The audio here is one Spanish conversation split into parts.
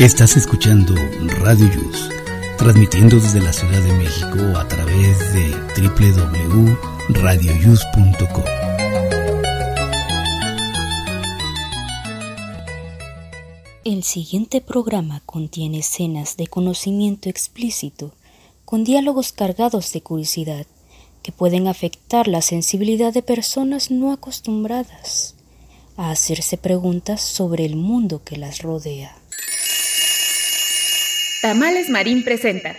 Estás escuchando Radio Yus, transmitiendo desde la Ciudad de México a través de www.radioyus.com. El siguiente programa contiene escenas de conocimiento explícito, con diálogos cargados de curiosidad, que pueden afectar la sensibilidad de personas no acostumbradas a hacerse preguntas sobre el mundo que las rodea. Tamales Marín presenta.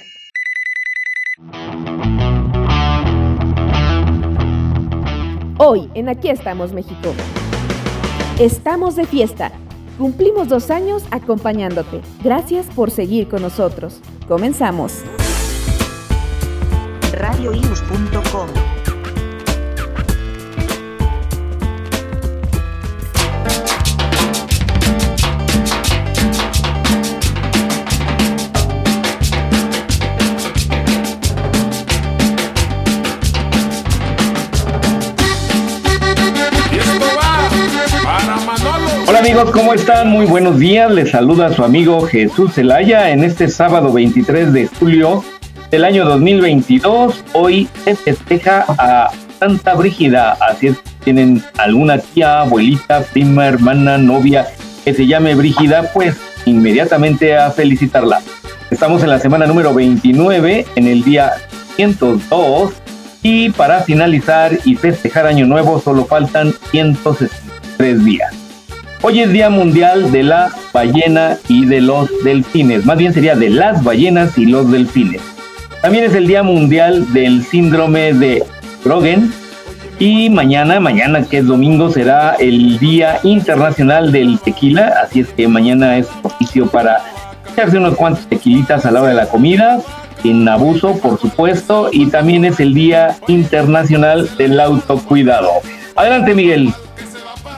Hoy en Aquí estamos México. Estamos de fiesta. Cumplimos dos años acompañándote. Gracias por seguir con nosotros. Comenzamos. radioius.com amigos, ¿cómo están? Muy buenos días. Les saluda su amigo Jesús Zelaya en este sábado 23 de julio del año 2022. Hoy se festeja a Santa Brígida. Así es, tienen alguna tía, abuelita, prima, hermana, novia que se llame Brígida, pues inmediatamente a felicitarla. Estamos en la semana número 29, en el día 102. Y para finalizar y festejar Año Nuevo solo faltan 163 días. Hoy es Día Mundial de la Ballena y de los Delfines. Más bien sería de las ballenas y los delfines. También es el Día Mundial del Síndrome de Grogen. Y mañana, mañana que es domingo, será el Día Internacional del Tequila. Así es que mañana es propicio para echarse unos cuantos tequilitas a la hora de la comida. Sin abuso, por supuesto. Y también es el Día Internacional del Autocuidado. Adelante, Miguel.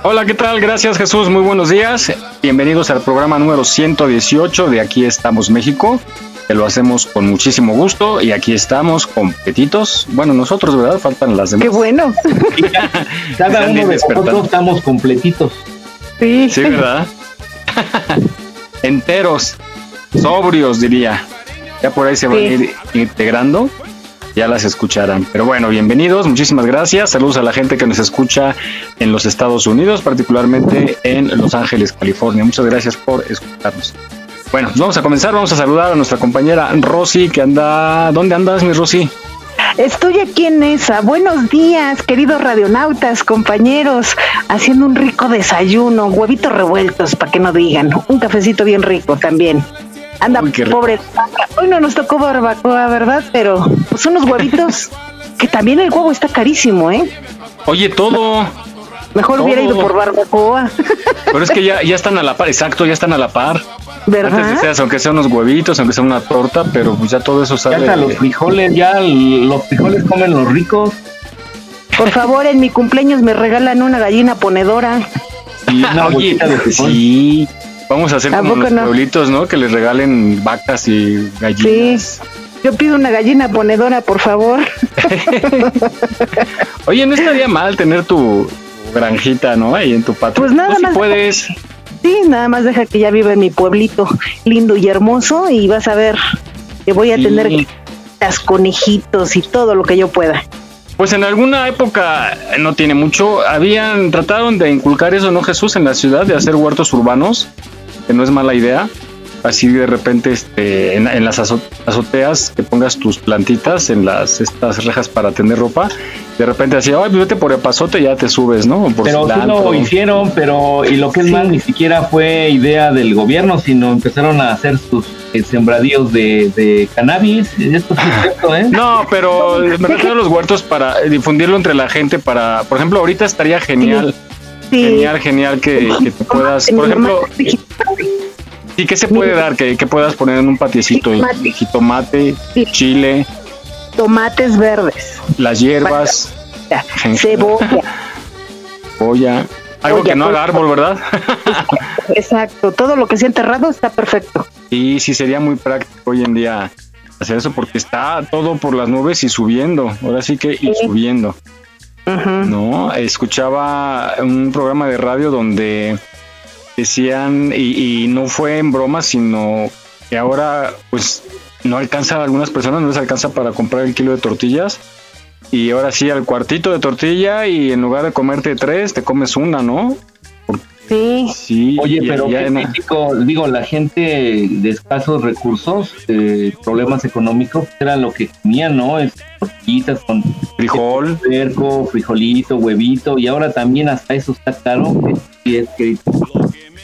Hola, ¿qué tal? Gracias Jesús, muy buenos días. Bienvenidos al programa número 118 de Aquí estamos México, que lo hacemos con muchísimo gusto y aquí estamos completitos. Bueno, nosotros, ¿verdad? Faltan las demás. Qué bueno. Cada uno de nosotros estamos completitos. Sí. Sí, ¿verdad? Enteros, sobrios, diría. Ya por ahí se van a Sí. ir integrando, ya las escucharán. Pero bueno, bienvenidos, muchísimas gracias. Saludos a la gente que nos escucha en los Estados Unidos, particularmente en Los Ángeles, California. Muchas gracias por escucharnos. Bueno, pues vamos a comenzar, vamos a saludar a nuestra compañera Rosy, que anda... ¿Dónde andas, mi Rosy? Estoy aquí en esa. Buenos días, queridos radionautas, compañeros, haciendo un rico desayuno, huevitos revueltos, para que no digan, un cafecito bien rico también. Anda, Uy, pobre. Hoy no nos tocó barbacoa, ¿verdad? Pero pues unos huevitos, que también el huevo está carísimo, ¿eh? Oye, todo... Mejor hubiera ido por barbacoa, Pero es que ya, ya están a la par, exacto, ya están a la par. Antes ¿verdad? decías, aunque sea unos huevitos, aunque sea una torta, pero pues ya todo eso Ya sale. hasta los frijoles, ya los frijoles comen los ricos. Por favor, en mi cumpleaños me regalan una gallina ponedora. Y una Oye, de frijol. sí. Vamos a hacer ¿A como los no? pueblitos, ¿no? Que les regalen vacas y gallinas. Yo pido una gallina ponedora, por favor. Oye, no estaría mal tener tu granjita, ¿no? Ahí en tu patio. Pues nada sí más. puedes. Sí, nada más deja que ya viva en mi pueblito lindo y hermoso y vas a ver que voy a Sí. tener las conejitos y todo lo que yo pueda. Pues en alguna época, no tiene mucho, habían, trataron de inculcar eso, ¿no, Jesús? En la ciudad, de hacer huertos urbanos, que no es mala idea. Así de repente, este, en, en las azo- azoteas, que pongas tus plantitas en las estas rejas para tener ropa. De repente así, ay, pues vete por el pasote y ya te subes, ¿no? Por Pero sí lo hicieron, pero y lo que es más, ni siquiera fue idea del gobierno, sino empezaron a hacer sus eh, sembradíos de, de cannabis. Esto sí es cierto, ¿eh? No, pero me refiero a los huertos para difundirlo entre la gente, para, por ejemplo, ahorita estaría genial, Sí. Genial, genial que, que te puedas, por ejemplo. ¿y qué se puede dar? Que, que puedas poner en un patiecito Jitomate. jitomate, chile, tomates verdes, las hierbas, cebolla, cebolla, algo Oye, que no haga árbol, ¿verdad? exacto, todo lo que sea enterrado está perfecto. Y sí sería muy práctico hoy en día hacer eso porque está todo por las nubes y subiendo, ahora sí que y Sí. subiendo. No, escuchaba un programa de radio donde decían, y, y no fue en broma, sino que ahora pues no alcanza a algunas personas, no les alcanza para comprar el kilo de tortillas. Y ahora sí, al cuartito de tortilla y en lugar de comerte tres, te comes una, ¿no? Sí. Sí. Oye, y- pero y en en- México, digo, la gente de escasos recursos, eh, problemas económicos, era lo que comían, ¿no? Es tortillitas con frijol. cerco, frijolito, huevito, y ahora también hasta eso está caro. que sí es que-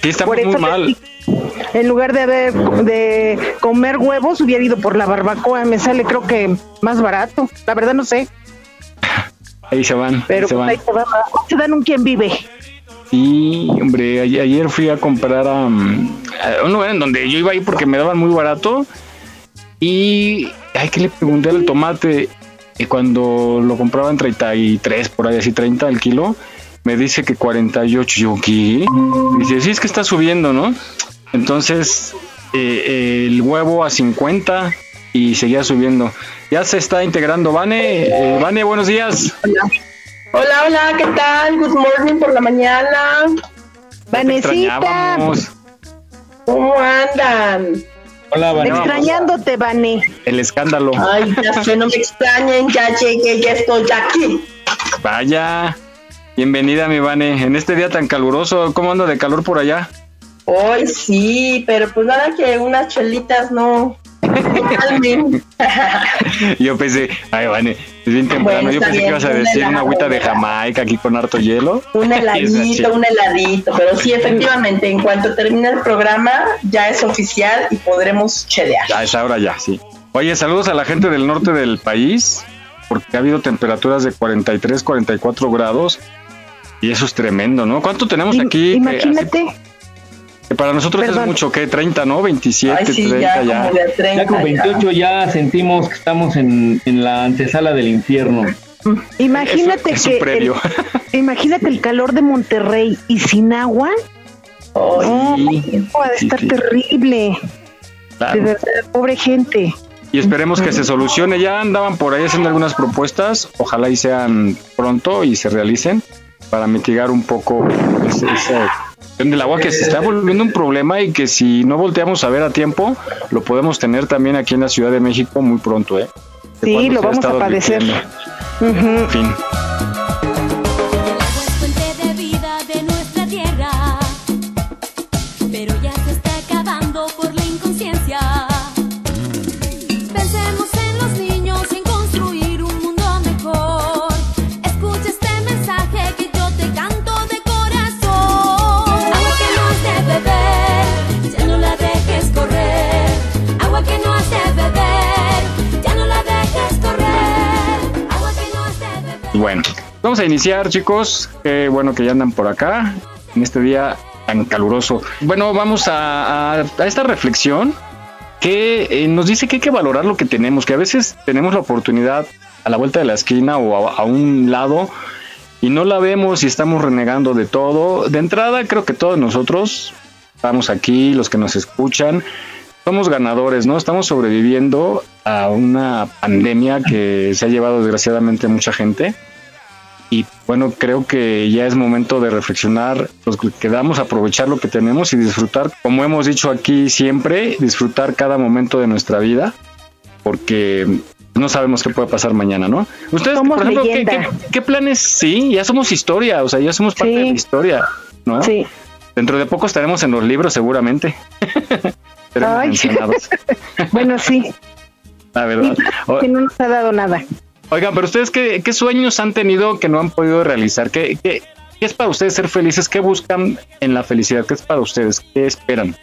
Sí, está Por muy mal. En lugar de haber de comer huevos, hubiera ido por la barbacoa. Me sale, creo que más barato. La verdad no sé, Ahí se van. pero ahí se pues van. ahí se, va, se dan un quien vive. Sí, hombre, ayer fui a comprar a, mm, a un lugar en donde yo iba ahí porque me daban muy barato y ay que le pregunté al tomate y cuando lo compraba en 33 por ahí así 30 al kilo me dice que 48 yo qué dice sí es que está subiendo no entonces eh, el huevo a 50 y seguía subiendo. Ya se está integrando Vane. Eh, Vane buenos días. Hola, hola, ¿qué tal? Good morning por la mañana. Vanesita. ¿Cómo andan? Hola, Vanessa. extrañándote, Vane. el escándalo Ay, ya sé, no me extrañen, ya llegué, ya estoy aquí. Vaya, bienvenida mi Vane. En este día tan caluroso, ¿cómo anda de calor por allá? Hoy sí, pero pues nada que unas chelitas no. Yo pensé, ay Vane, es bien temprano. Bueno, Yo pensé que ibas a decir una agüita de. Jamaica aquí con harto hielo. Un heladito, un heladito, pero sí, efectivamente, en cuanto termine el programa, ya es oficial y podremos chelear. Ya es ahora ya, sí. Oye, saludos a la gente del norte del país, porque ha habido temperaturas de 43, 44 grados. Y eso es tremendo, ¿no? ¿Cuánto tenemos aquí? Que Imagínate, para nosotros es mucho, ¿qué? 30, ¿no? 27, Ay, sí, 30 ya, ya. como de a 30. Ya con 28 ya sentimos que estamos en, en la antesala del infierno. imagínate Es un que previo. el- imagínate el calor de Monterrey y sin agua. Ay, No, Sí, puede sí, estar sí. terrible. Claro. De verdad, pobre gente. Y esperemos que se solucione. Ya andaban por ahí haciendo algunas propuestas. Ojalá y sean pronto y se realicen para mitigar un poco ese- cuestión del agua que se está volviendo un problema y que si no volteamos a ver a tiempo, lo podemos tener también aquí en la Ciudad de México muy pronto, ¿eh? Sí, lo vamos a padecer. En fin. Bueno, vamos a iniciar, chicos. Qué bueno que ya andan por acá en este día tan caluroso. Bueno, vamos a, esta reflexión que eh, nos dice que hay que valorar lo que tenemos, que a veces tenemos la oportunidad a la vuelta de la esquina o a, a un lado y no la vemos y estamos renegando de todo. De entrada, creo que todos nosotros estamos aquí, los que nos escuchan, somos ganadores, ¿no? Estamos sobreviviendo a una pandemia que se ha llevado desgraciadamente mucha gente. Y bueno, creo que ya es momento de reflexionar, los que quedamos, aprovechar lo que tenemos y disfrutar, como hemos dicho aquí siempre, disfrutar cada momento de nuestra vida, porque no sabemos qué puede pasar mañana, ¿no? Ustedes, Somos por ejemplo, ¿qué, leyenda. qué- qué planes? Sí, ya somos historia, o sea, ya somos parte Sí. de la historia, ¿no? Sí. Dentro de poco estaremos en los libros seguramente. Bueno, sí, la verdad. Que no nos ha dado nada. Oigan, pero ustedes qué, qué sueños han tenido que no han podido realizar? ¿Qué, qué, qué es para ustedes ser felices? ¿Qué buscan en la felicidad? ¿Qué es para ustedes? ¿Qué esperan?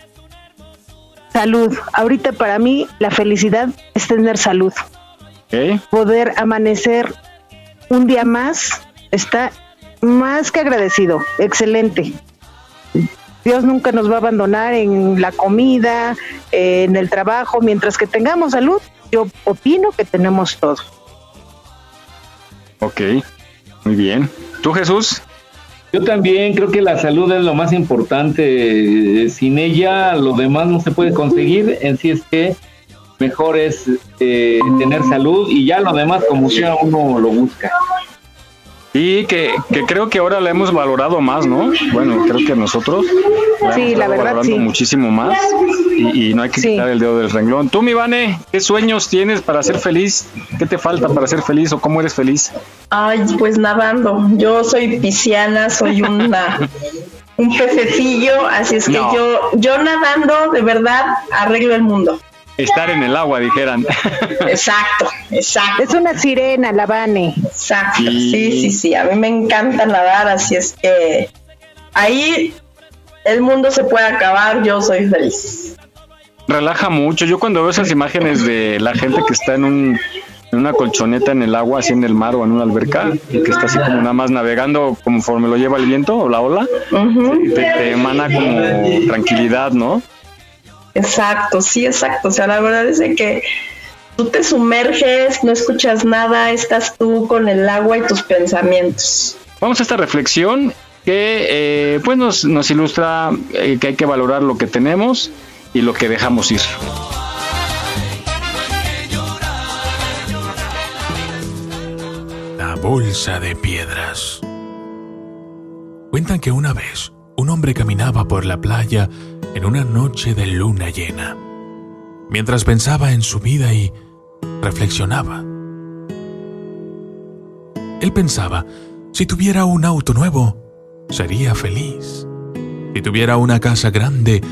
Salud. Ahorita para mí la felicidad es tener salud. Poder amanecer un día más está más que agradecido. Excelente. Dios nunca nos va a abandonar en la comida, en el trabajo, mientras que tengamos salud. Yo opino que tenemos todo. Ok, muy bien. ¿Tú, Jesús? Yo también creo que la salud es lo más importante. Sin ella, lo demás no se puede conseguir. En sí es que mejor es eh, tener salud y ya lo demás, como sea, uno lo busca. Y que, que creo que ahora la hemos valorado más, ¿no? Bueno, creo que nosotros la Sí, hemos la verdad, valorando sí. muchísimo más y, y no hay que Sí. quitar el dedo del renglón. Tú, mi Vane, ¿qué sueños tienes para ser feliz? ¿Qué te falta para ser feliz o cómo eres feliz? Ay, pues nadando. Yo soy pisciana, soy una un pececillo, así es que No. yo yo nadando de verdad arreglo el mundo. Estar en el agua, dijeran. Exacto, exacto. Es una sirena, la Vane. Exacto, sí, sí, sí, a mí me encanta nadar, así es que ahí el mundo se puede acabar, yo soy feliz. Relaja mucho. Yo cuando veo esas imágenes de la gente que está en un en una colchoneta en el agua, así en el mar o en una alberca, y que está así como nada más navegando conforme lo lleva el viento o la ola, te emana como tranquilidad, ¿no? Exacto, sí, exacto. O sea, la verdad es de que tú te sumerges, no escuchas nada, estás tú con el agua y tus pensamientos. Vamos a esta reflexión que eh, pues nos, nos ilustra eh, que hay que valorar lo que tenemos y lo que dejamos ir. La bolsa de piedras. Cuentan que una vez un hombre caminaba por la playa en una noche de luna llena, mientras pensaba en su vida y reflexionaba. Él pensaba, si tuviera un auto nuevo, sería feliz. Si tuviera una casa grande,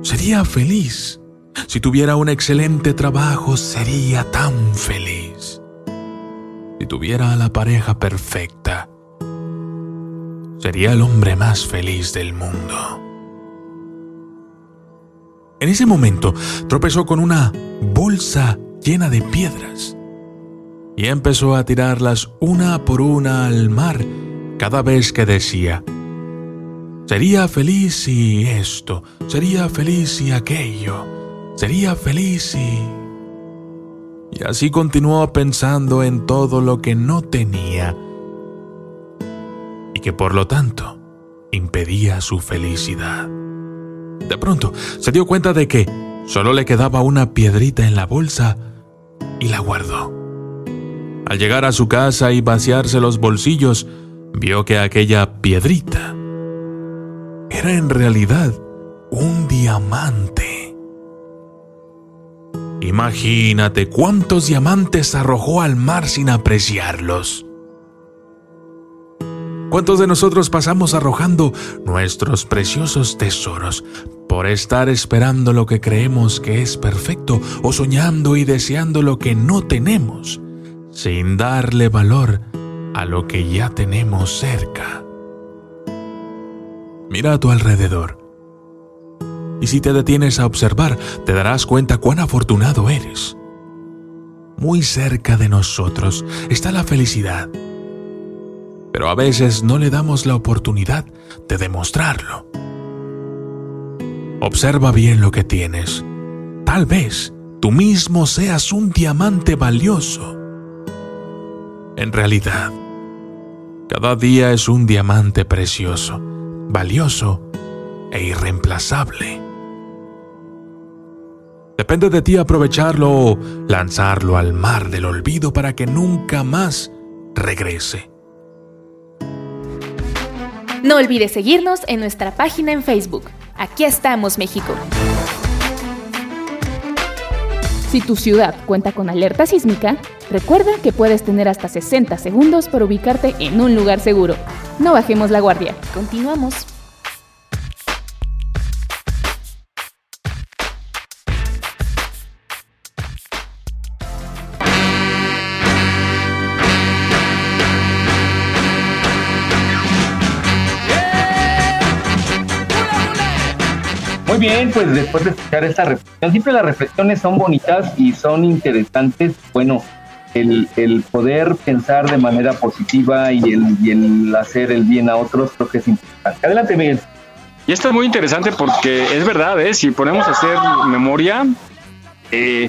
sería feliz. Si tuviera un excelente trabajo, sería tan feliz. Si tuviera a la pareja perfecta, sería el hombre más feliz del mundo. En ese momento tropezó con una bolsa llena de piedras y empezó a tirarlas una por una al mar cada vez que decía, sería feliz si esto, sería feliz si aquello, sería feliz si... Y así continuó pensando en todo lo que no tenía que por lo tanto impedía su felicidad. De pronto se dio cuenta de que solo le quedaba una piedrita en la bolsa y la guardó. Al llegar a su casa y vaciarse los bolsillos, vio que aquella piedrita era en realidad un diamante. Imagínate cuántos diamantes arrojó al mar sin apreciarlos. ¿Cuántos de nosotros pasamos arrojando nuestros preciosos tesoros por estar esperando lo que creemos que es perfecto o soñando y deseando lo que no tenemos, sin darle valor a lo que ya tenemos cerca? Mira a tu alrededor. Y si te detienes a observar, te darás cuenta cuán afortunado eres. Muy cerca de nosotros está la felicidad. Pero a veces no le damos la oportunidad de demostrarlo. Observa bien lo que tienes. Tal vez tú mismo seas un diamante valioso. En realidad, cada día es un diamante precioso, valioso e irreemplazable. Depende de ti aprovecharlo o lanzarlo al mar del olvido para que nunca más regrese. No olvides seguirnos en nuestra página en Facebook. Aquí estamos, México. Si tu ciudad cuenta con alerta sísmica, recuerda que puedes tener hasta 60 segundos para ubicarte en un lugar seguro. No bajemos la guardia. Continuamos. Bien, pues después de escuchar esta reflexión, siempre las reflexiones son bonitas y son interesantes. Bueno, el, el poder pensar de manera positiva y el, y el hacer el bien a otros creo que es importante. Adelante, Miguel. Y esto es muy interesante porque es verdad, ¿eh? si ponemos a hacer memoria, eh,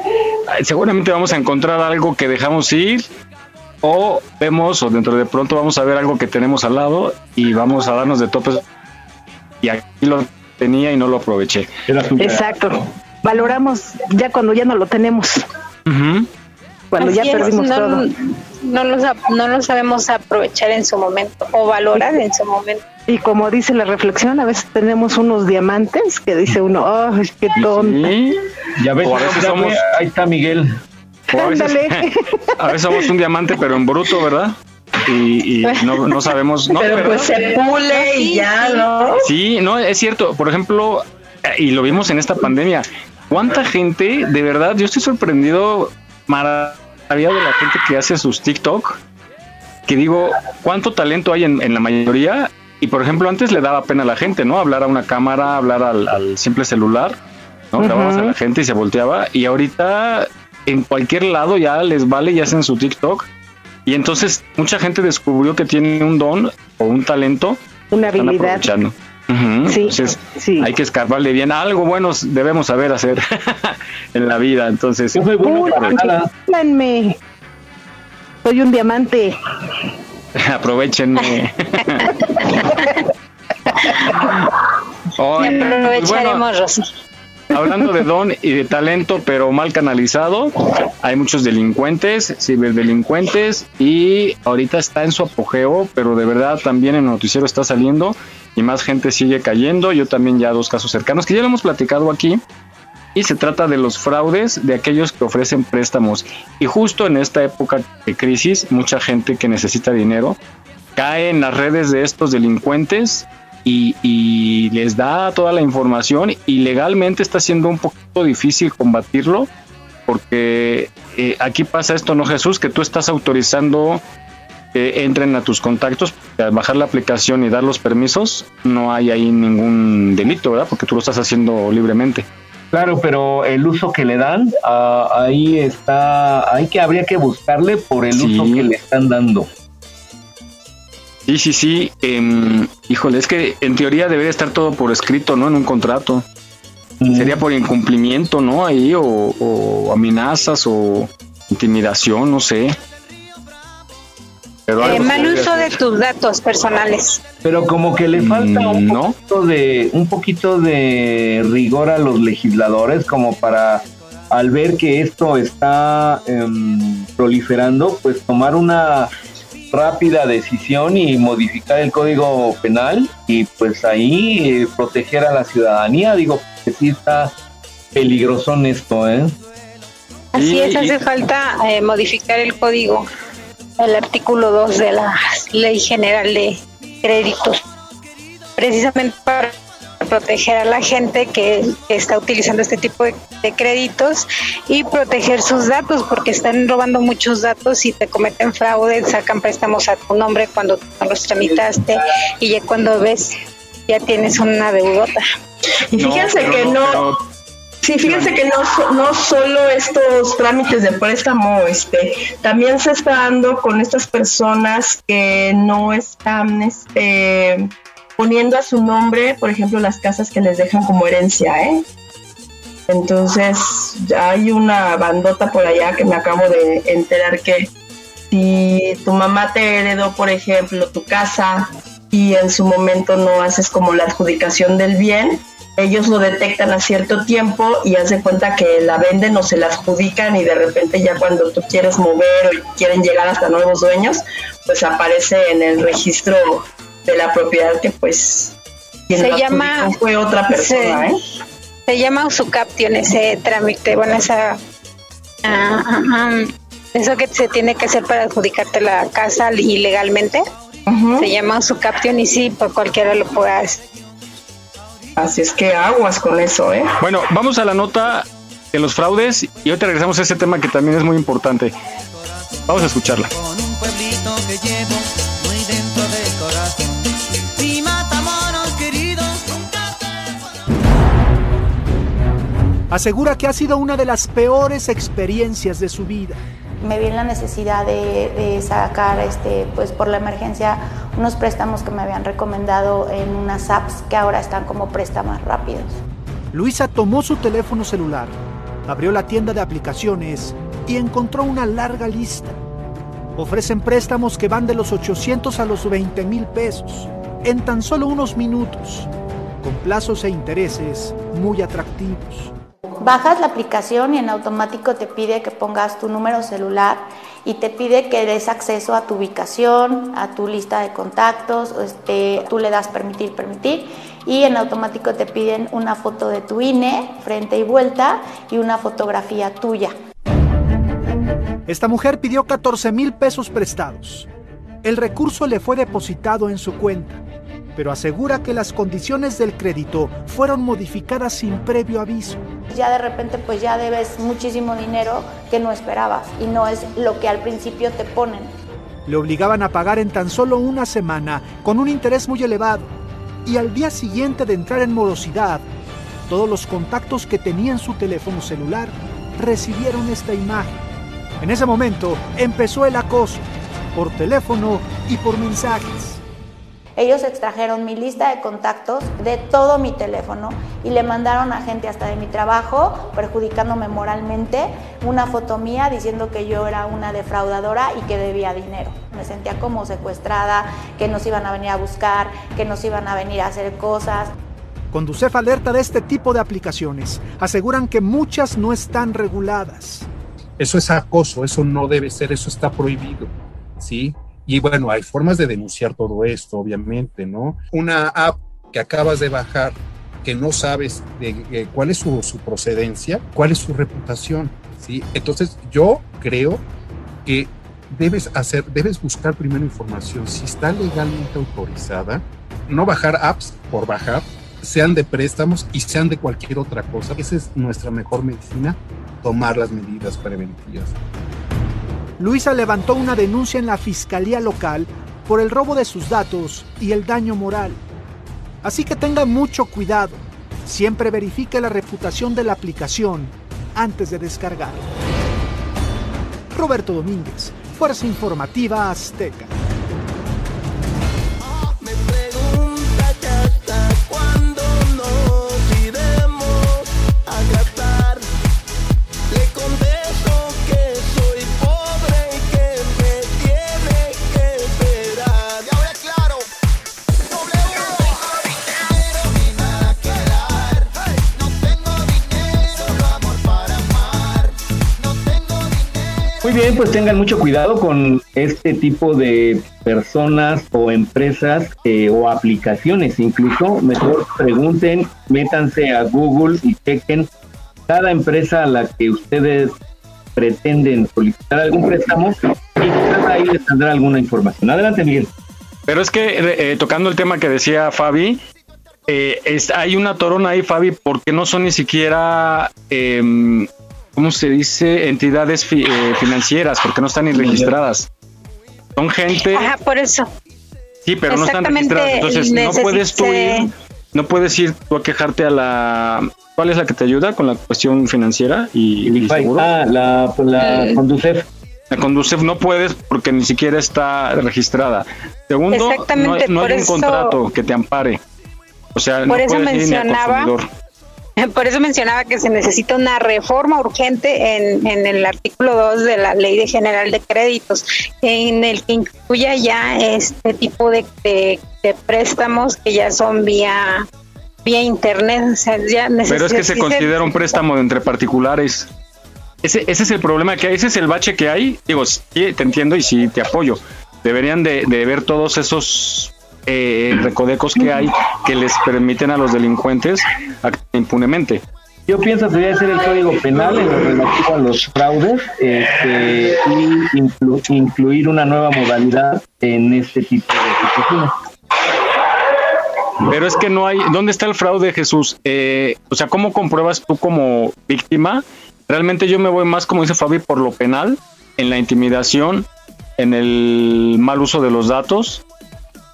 seguramente vamos a encontrar algo que dejamos ir o vemos o dentro de pronto vamos a ver algo que tenemos al lado y vamos a darnos de topes y aquí lo tenía y no lo aproveché. Exacto. Valoramos ya cuando ya no lo tenemos, Ujú. cuando Así ya es, perdimos no, todo. no lo, no lo sabemos aprovechar en su momento o valorar en su momento. Y como dice la reflexión, a veces tenemos unos diamantes que dice uno, ¡ay, qué tonta! Sí. Ya ves, O a veces somos- ahí está Miguel. O a veces, a veces somos un diamante, pero en bruto, ¿verdad? Y, y no, no sabemos. No, Pero pues se pule y ya, ¿no? Sí, no, es cierto. Por ejemplo, eh, y lo vimos en esta pandemia, ¿cuánta gente, de verdad, yo estoy sorprendido, maravillado de la gente que hace sus TikTok, que digo, ¿cuánto talento hay en, en la mayoría? Y por ejemplo, antes le daba pena a la gente, ¿no? Hablar a una cámara, hablar al, al simple celular, ¿no? Grababas a la gente y se volteaba. Y ahorita en cualquier lado ya les vale y hacen su TikTok. Y entonces mucha gente descubrió que tiene un don o un talento Una están habilidad. Sí, Entonces, sí. hay que escarbarle bien. Algo bueno debemos saber hacer en la vida. Entonces, Yo soy bueno. Soy un diamante. aprovechenme. Pues bueno, Aprovecharemos, Rosy. Hablando de don y de talento, pero mal canalizado, hay muchos delincuentes, ciberdelincuentes, y ahorita está en su apogeo, pero de verdad también en el noticiero está saliendo y más gente sigue cayendo. Yo también ya dos casos cercanos que ya lo hemos platicado aquí. Y se trata de los fraudes de aquellos que ofrecen préstamos. Y justo en esta época de crisis, mucha gente que necesita dinero cae en las redes de estos delincuentes y, y les da toda la información y legalmente está siendo un poquito difícil combatirlo porque eh, aquí pasa esto, ¿no, Jesús? Que tú estás autorizando que entren a tus contactos, al bajar la aplicación y dar los permisos, no hay ahí ningún delito, ¿verdad? Porque tú lo estás haciendo libremente. Claro, pero el uso que le dan, ah, ahí está, hay que habría que buscarle por el Sí. uso que le están dando. Sí, sí, sí. em, híjole, es que en teoría debería estar todo por escrito, ¿no? En un contrato. Mm. Sería por incumplimiento, ¿no? Ahí, o, o amenazas, o intimidación, no sé. Pero Eh, algo mal uso de tus datos personales. Pero como que le falta un Mm, ¿no? poquito de un poquito de rigor a los legisladores como para al ver que esto está em, proliferando, pues tomar una rápida decisión y modificar el código penal y pues ahí eh, proteger a la ciudadanía. Digo, que sí está peligroso en esto, ¿eh? Así es, y- hace falta eh, modificar el código, el artículo 2 de la Ley General de Créditos, precisamente para proteger a la gente que, está utilizando este tipo de, de créditos y proteger sus datos porque están robando muchos datos y te cometen fraude, sacan préstamos a tu nombre cuando no los tramitaste y ya cuando ves ya tienes una deudota. Y No, fíjense que no, pero- sí, fíjense que no, no solo estos trámites de préstamo, este, también se está dando con estas personas que no están, este, poniendo a su nombre, por ejemplo, las casas que les dejan como herencia, ¿eh? Entonces, hay una bandota por allá que me acabo de enterar que si tu mamá te heredó, por ejemplo, tu casa y en su momento no haces como la adjudicación del bien, ellos lo detectan a cierto tiempo y de cuenta que la venden o se la adjudican y de repente ya cuando tú quieres mover o quieren llegar hasta nuevos dueños, pues aparece en el registro de la propiedad que pues quien Se llama- fue otra persona, se- ¿eh? Se llama usucaption ese trámite, bueno, esa ah, eso que se tiene que hacer para adjudicarte la casa ilegalmente. Ujú. Se llama usucaption y sí, por cualquiera lo puedas. Así es que aguas con eso, ¿eh? Bueno, vamos a la nota de los fraudes y ahorita regresamos a ese tema que también es muy importante. Vamos a escucharla. con un pueblito que llevo Asegura que ha sido una de las peores experiencias de su vida. me vi en la necesidad de, de sacar, este, pues por la emergencia, unos préstamos que me habían recomendado en unas apps que ahora están como préstamos rápidos. Luisa tomó su teléfono celular, abrió la tienda de aplicaciones y encontró una larga lista. Ofrecen préstamos que van de los 800 a los 20 mil pesos en tan solo unos minutos, con plazos e intereses muy atractivos. Bajas la aplicación y en automático te pide que pongas tu número celular y te pide que des acceso a tu ubicación, a tu lista de contactos, este, tú le das permitir, permitir y en automático te piden una foto de tu INE, frente y vuelta y una fotografía tuya. Esta mujer pidió 14 mil pesos prestados. El recurso le fue depositado en su cuenta, pero asegura que las condiciones del crédito fueron modificadas sin previo aviso. Ya de repente pues ya debes muchísimo dinero que no esperabas y no es lo que al principio te ponen. Le obligaban a pagar en tan solo una semana con un interés muy elevado y al día siguiente de entrar en morosidad, todos los contactos que tenía en su teléfono celular recibieron esta imagen. En ese momento empezó el acoso, por teléfono y por mensajes. Ellos extrajeron mi lista de contactos de todo mi teléfono y le mandaron a gente hasta de mi trabajo, perjudicándome moralmente, una foto mía diciendo que yo era una defraudadora y que debía dinero. Me sentía como secuestrada, que nos iban a venir a buscar, que nos iban a venir a hacer cosas. Conducef alerta de este tipo de aplicaciones. Aseguran que muchas no están reguladas. Eso es acoso, eso no debe ser, eso está prohibido, ¿sí? Y bueno, hay formas de denunciar todo esto, obviamente, ¿no? Una app que acabas de bajar, que no sabes de, de cuál es su, su, procedencia, cuál es su reputación, ¿sí? Entonces, yo creo que debes hacer, debes buscar primero información, si está legalmente autorizada, no bajar apps por bajar, sean de préstamos y sean de cualquier otra cosa. Esa es nuestra mejor medicina, tomar las medidas preventivas. Luisa levantó una denuncia en la fiscalía local por el robo de sus datos y el daño moral. Así que tenga mucho cuidado. Siempre verifique la reputación de la aplicación antes de descargar. Roberto Domínguez, Fuerza Informativa Azteca. Bien, pues tengan mucho cuidado con este tipo de personas o empresas eh, o aplicaciones. Incluso mejor pregunten, métanse a Google y chequen cada empresa a la que ustedes pretenden solicitar algún préstamo y quizás ahí les tendrá alguna información. Adelante, Miguel. Pero es que eh, tocando el tema que decía Fabi, eh, es, hay una torona ahí, Fabi, porque no son ni siquiera eh, ¿cómo se dice? Entidades fi eh, financieras, porque no están ni registradas. Son gente. Ajá, por eso. Sí, pero no están registradas. Entonces, no puedes tú ir, no puedes ir tú a quejarte a la. ¿Cuál es la que te ayuda con la cuestión financiera y, y seguro? Ah, la, la Mm. Conducef. La Conducef no puedes porque ni siquiera está registrada. Segundo, no, Exactamente, no hay un eso- contrato que te ampare. O sea, Por no eso puedes ir ni al mencionaba- consumidor. Por eso mencionaba que se necesita una reforma urgente en, en el artículo 2 de la Ley de General de Créditos, en el que incluya ya este tipo de, de- de préstamos que ya son vía vía internet. O sea, ya Pero es que se considera un préstamo entre particulares. Ese, ese es el problema que hay, ese es el bache que hay. Digo, sí, te entiendo y sí te apoyo. Deberían de, de ver todos esos eh, recodecos que hay que les permiten a los delincuentes actuar impunemente. Yo pienso que debe ser el código penal en lo relativo a los fraudes este, y inclu- incluir una nueva modalidad en este tipo de situaciones. Pero es que no hay. ¿Dónde está el fraude, Jesús? Eh, o sea, ¿cómo compruebas tú como víctima? Realmente yo me voy más, como dice Fabi, por lo penal, en la intimidación, en el mal uso de los datos,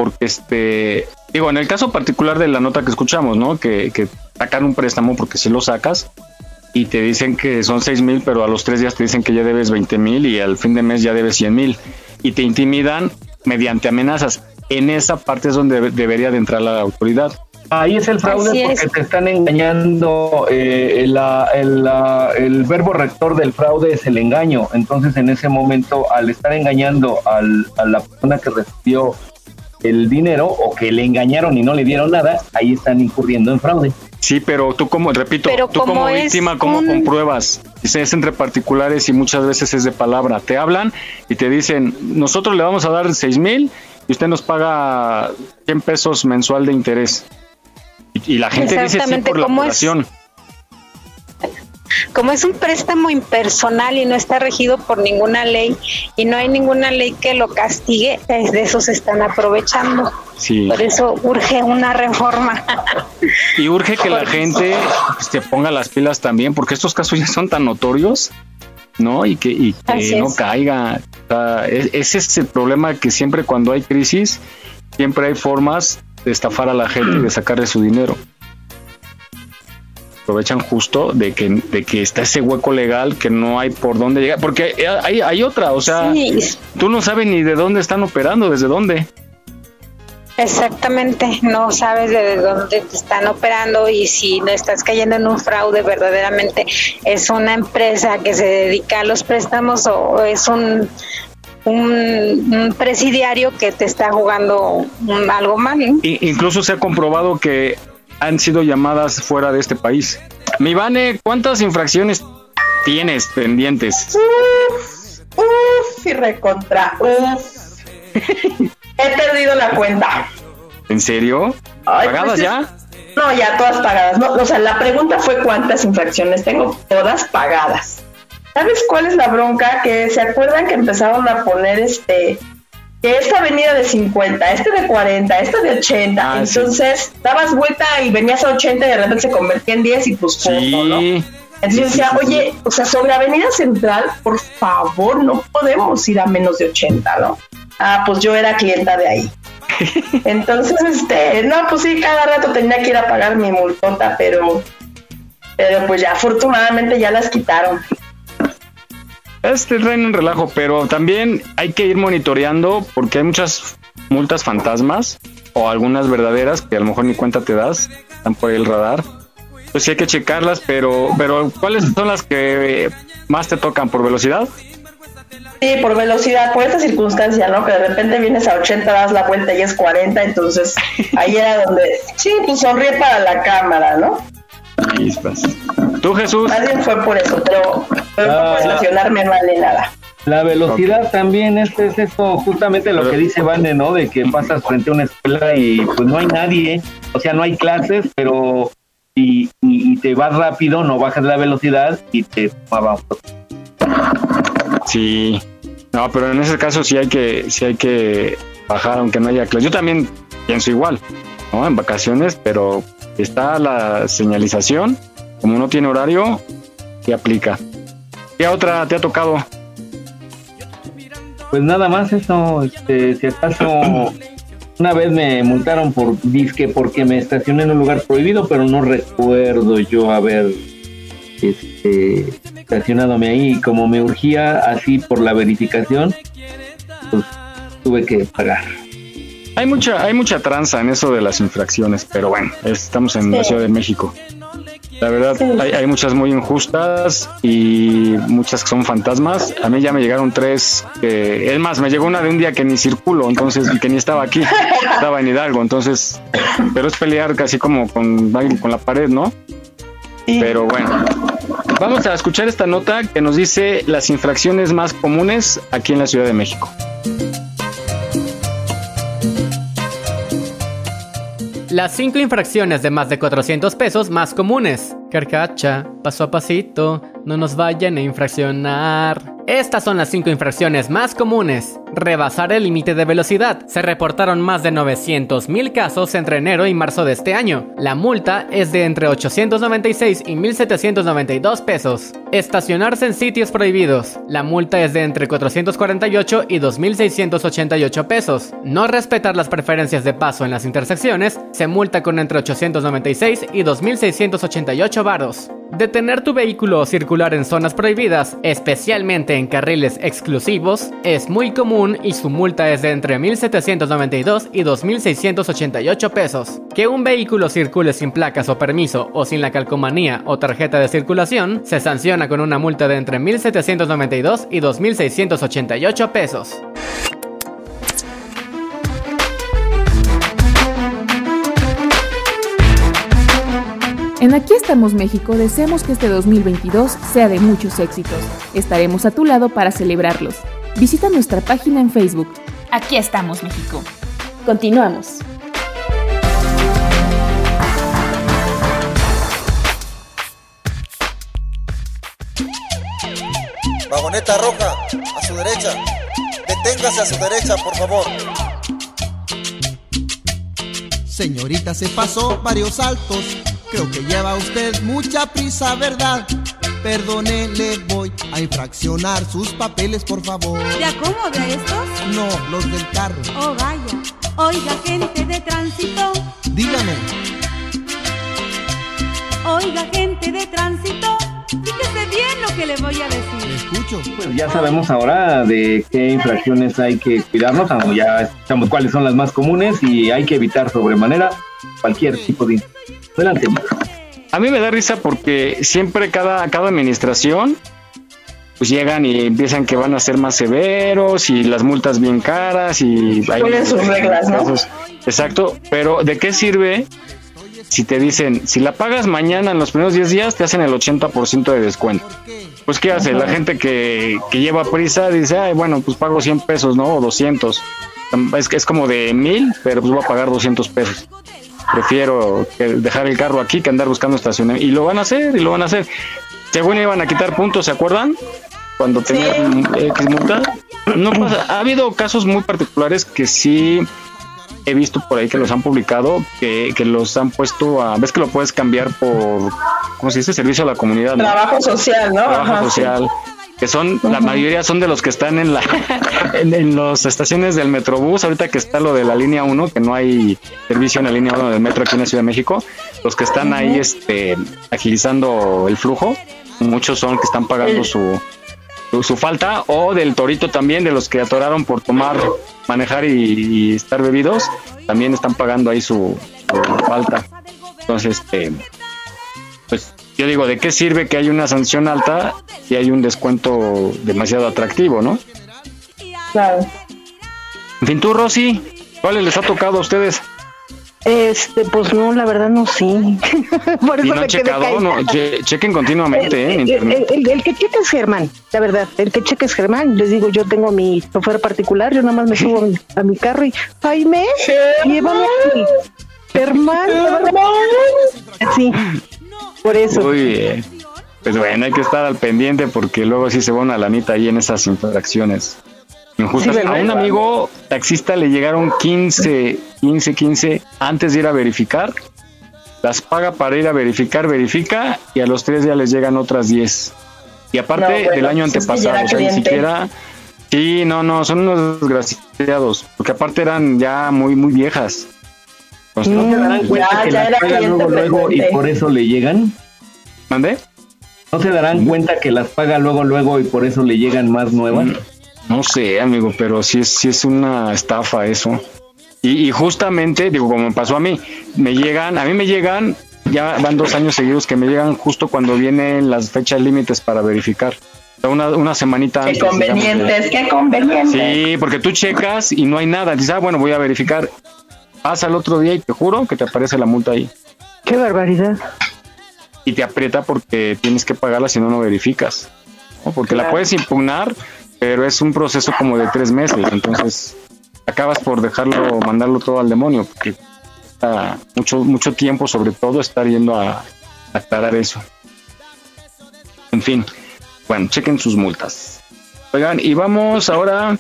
porque este. Digo, en el caso particular de la nota que escuchamos, ¿no? Que, que sacan un préstamo porque si lo sacas y te dicen que son seis mil, pero a los tres días te dicen que ya debes 20 mil y al fin de mes ya debes 100 mil y te intimidan mediante amenazas. En esa parte es donde debe- debería de entrar la autoridad. Ahí es el fraude Así porque es. te están engañando. eh, la- el verbo rector del fraude es el engaño. Entonces, en ese momento, al estar engañando al- a la persona que recibió el dinero o que le engañaron y no le dieron nada, ahí están incurriendo en fraude. Sí, pero tú como, repito, Pero tú como como víctima, ¿cómo un- compruebas? Es entre particulares y muchas veces es de palabra. Te hablan y te dicen, nosotros le vamos a dar seis mil y usted nos paga 100 pesos mensual de interés. Y, y la gente dice sí por la ¿cómo es? Como es un préstamo impersonal y no está regido por ninguna ley y no hay ninguna ley que lo castigue, es de eso se están aprovechando. Sí. Por eso urge una reforma. Y urge que la gente pues, te ponga las pilas también, porque estos casos ya son tan notorios, ¿no? Y que, y que no caiga. O sea, ese es el problema que siempre cuando hay crisis, siempre hay formas de estafar a la gente y de sacarle su dinero. Aprovechan justo de que, de que está ese hueco legal que no hay por dónde llegar. Porque hay, hay otra, o sea, tú no sabes ni de dónde están operando, desde dónde. Exactamente, no sabes de dónde te están operando y si no estás cayendo en un fraude verdaderamente es una empresa que se dedica a los préstamos o es un un, un presidiario que te está jugando algo mal. I- incluso se ha comprobado que han sido llamadas fuera de este país. Mi Vane, ¿cuántas infracciones tienes pendientes? Uf, uf, y recontra, uf. He perdido la cuenta. ¿En serio? Ay, ¿Pagadas pues es- ya? No, ya todas pagadas. No, o sea, la pregunta fue cuántas infracciones tengo, todas pagadas. ¿Sabes cuál es la bronca? Que se acuerdan que empezaron a poner este que esta venía de 50, este de 40, este de 80. Ah, sí. Entonces, dabas vuelta y venías a 80 y de repente se convertía en 10 y pues foto, ¿no? Sí. Entonces yo decía, oye, o sea, sobre Avenida Central, por favor, no podemos ir a menos de 80, ¿no? Ah, pues yo era clienta de ahí. Entonces, este, no, pues sí, cada rato tenía que ir a pagar mi multota, pero, pero pues ya afortunadamente ya las quitaron. Este traen un relajo, pero también hay que ir monitoreando porque hay muchas multas fantasmas o algunas verdaderas que a lo mejor ni cuenta te das, están por el radar. Pues sí hay que checarlas, pero, pero ¿cuáles son las que más te tocan por velocidad? Sí, por velocidad, por esta circunstancia, ¿no? Que de repente vienes a 80, das la vuelta y es 40, entonces ahí era donde, sí, pues sonríe para la cámara, ¿no? Chispas. ¿Tú, Jesús? Bien fue por eso, pero, pero Ah. por estacionarme no vale nada. La velocidad también es, es esto, justamente lo que dice Vane, ¿no? De que pasas frente a una escuela y pues no hay nadie, o sea, no hay clases, pero y, y- y te vas rápido, no bajas la velocidad y te toma Sí. No, pero en ese caso sí hay que, sí hay que bajar aunque no haya clase. Yo también pienso igual, ¿no? En vacaciones, pero está la señalización, como no tiene horario, ¿qué aplica? ¿Qué otra te ha tocado? Pues nada más eso, este, si acaso una vez me multaron por disque porque me estacioné en un lugar prohibido, pero no recuerdo yo haber este, estacionadome ahí. Y Como me urgía así por la verificación, pues tuve que pagar. Hay mucha, hay mucha tranza en eso de las infracciones, pero bueno, estamos en la. Ciudad de México. La verdad, hay, hay muchas muy injustas y muchas que son fantasmas. A mí ya me llegaron tres, que, es más, me llegó una de un día que ni circulo, entonces, y que ni estaba aquí, estaba en Hidalgo, entonces, pero es pelear casi como con, con la pared, ¿no? Pero bueno, vamos a escuchar esta nota que nos dice las infracciones más comunes aquí en la Ciudad de México. Las 5 infracciones de más de 400 pesos más comunes. Carcacha, paso a pasito, no nos vayan a infraccionar. Estas son las 5 infracciones más comunes. Rebasar el límite de velocidad. Se reportaron más de 900 mil casos entre enero y marzo de este año. La multa es de entre 896 y 1792 pesos. Estacionarse en sitios prohibidos. La multa es de entre 448 y 2688 pesos. No respetar las preferencias de paso en las intersecciones se multa con entre 896 y 2688 Detener tu vehículo o circular en zonas prohibidas, especialmente en carriles exclusivos, es muy común y su multa es de entre 1.792 y 2.688 pesos. Que un vehículo circule sin placas o permiso o sin la calcomanía o tarjeta de circulación se sanciona con una multa de entre 1.792 y 2.688 pesos. En Aquí estamos México deseamos que este 2022 sea de muchos éxitos. Estaremos a tu lado para celebrarlos. Visita nuestra página en Facebook. Aquí estamos México. Continuamos. Vagoneta roja, a su derecha. Deténgase a su derecha, por favor. Señorita, se pasó varios saltos. Creo que lleva usted mucha prisa, ¿verdad? Perdone, le voy a infraccionar sus papeles, por favor. ¿De acomodo a estos? No, los del carro. Oh, vaya. Oiga, gente de tránsito. Dígame, Oiga, gente de tránsito. Fíjese bien lo que le voy a decir. escucho. Pues ya sabemos ahora de qué infracciones hay que cuidarnos, aunque ya escuchamos cuáles son las más comunes y hay que evitar sobremanera cualquier tipo de... Adelante. A mí me da risa porque siempre cada, cada administración pues llegan y empiezan que van a ser más severos y las multas bien caras y hay Ponen sus reglas, ¿no? Exacto, pero ¿de qué sirve si te dicen, si la pagas mañana en los primeros 10 días te hacen el 80% de descuento? Pues ¿qué hace? La gente que, que lleva prisa dice, ay, bueno, pues pago 100 pesos, ¿no? O 200. Es, que es como de 1000, pero pues voy a pagar 200 pesos. Prefiero dejar el carro aquí que andar buscando estacionamiento. Y lo van a hacer, y lo van a hacer. Según iban a quitar puntos, ¿se acuerdan? Cuando tenían X multa. No pasa. Ha habido casos muy particulares que sí he visto por ahí que los han publicado, que, que los han puesto a... ¿Ves que lo puedes cambiar por, ¿cómo se dice? Servicio a la comunidad. ¿no? Trabajo social, ¿no? Trabajo Ajá, social. Que son, la mayoría son de los que están en la en, en las estaciones del Metrobús, ahorita que está lo de la línea 1, que no hay servicio en la línea 1 del metro aquí en la Ciudad de México, los que están ahí este agilizando el flujo, muchos son que están pagando su, su, su falta, o del torito también, de los que atoraron por tomar, manejar y, y estar bebidos, también están pagando ahí su, su falta. Entonces, este, pues yo digo, ¿de qué sirve que haya una sanción alta si hay un descuento demasiado atractivo, no? Claro. En fin, tú, Rosy, ¿cuáles les ha tocado a ustedes? Este, pues no, la verdad no sí. Por Y no me quedé checado, no, che- chequen continuamente, ¿eh? en El, internet. el- el que cheque es Germán, la verdad. El que cheque es Germán. Les digo, yo tengo mi chofer particular, yo nada más me subo a mi, a mi carro y Jaime, llévame aquí. Germán, llévame aquí. Sí, por eso. Muy bien. Pues bueno, hay que estar al pendiente porque luego sí se va una lanita ahí en esas infracciones. Injustas. A un amigo taxista le llegaron 15, 15, 15 antes de ir a verificar. Las paga para ir a verificar, verifica y a los tres días les llegan otras 10. Y aparte No, bueno, del año pues antepasado, o sea, ni siquiera... Sí, no, no, son unos desgraciados, porque aparte eran ya muy, muy viejas. ¿No se darán cuenta Ya, que ya las era paga cliente luego, luego y por eso le llegan? ¿Mandé? ¿No se darán cuenta que las paga luego, luego y por eso le llegan más nuevas? No sé, amigo, pero sí es, sí es una estafa eso. Y, y justamente, digo, como me pasó a mí, me llegan, a mí me llegan, ya van dos años seguidos que me llegan justo cuando vienen las fechas límites para verificar. Una, una semanita Qué antes. convenientes, qué convenientes. Sí, porque tú checas y no hay nada. Dices, ah, bueno, voy a verificar. Pasa el otro día y te juro que te aparece la multa ahí. Qué barbaridad. Y te aprieta porque tienes que pagarla si no, no verificas. ¿no? Porque la puedes impugnar, pero es un proceso como de tres meses. Entonces, acabas por dejarlo, mandarlo todo al demonio. Porque está mucho, mucho tiempo, sobre todo, estar yendo a, a aclarar eso. En fin, bueno, chequen sus multas. Oigan, y vamos ahora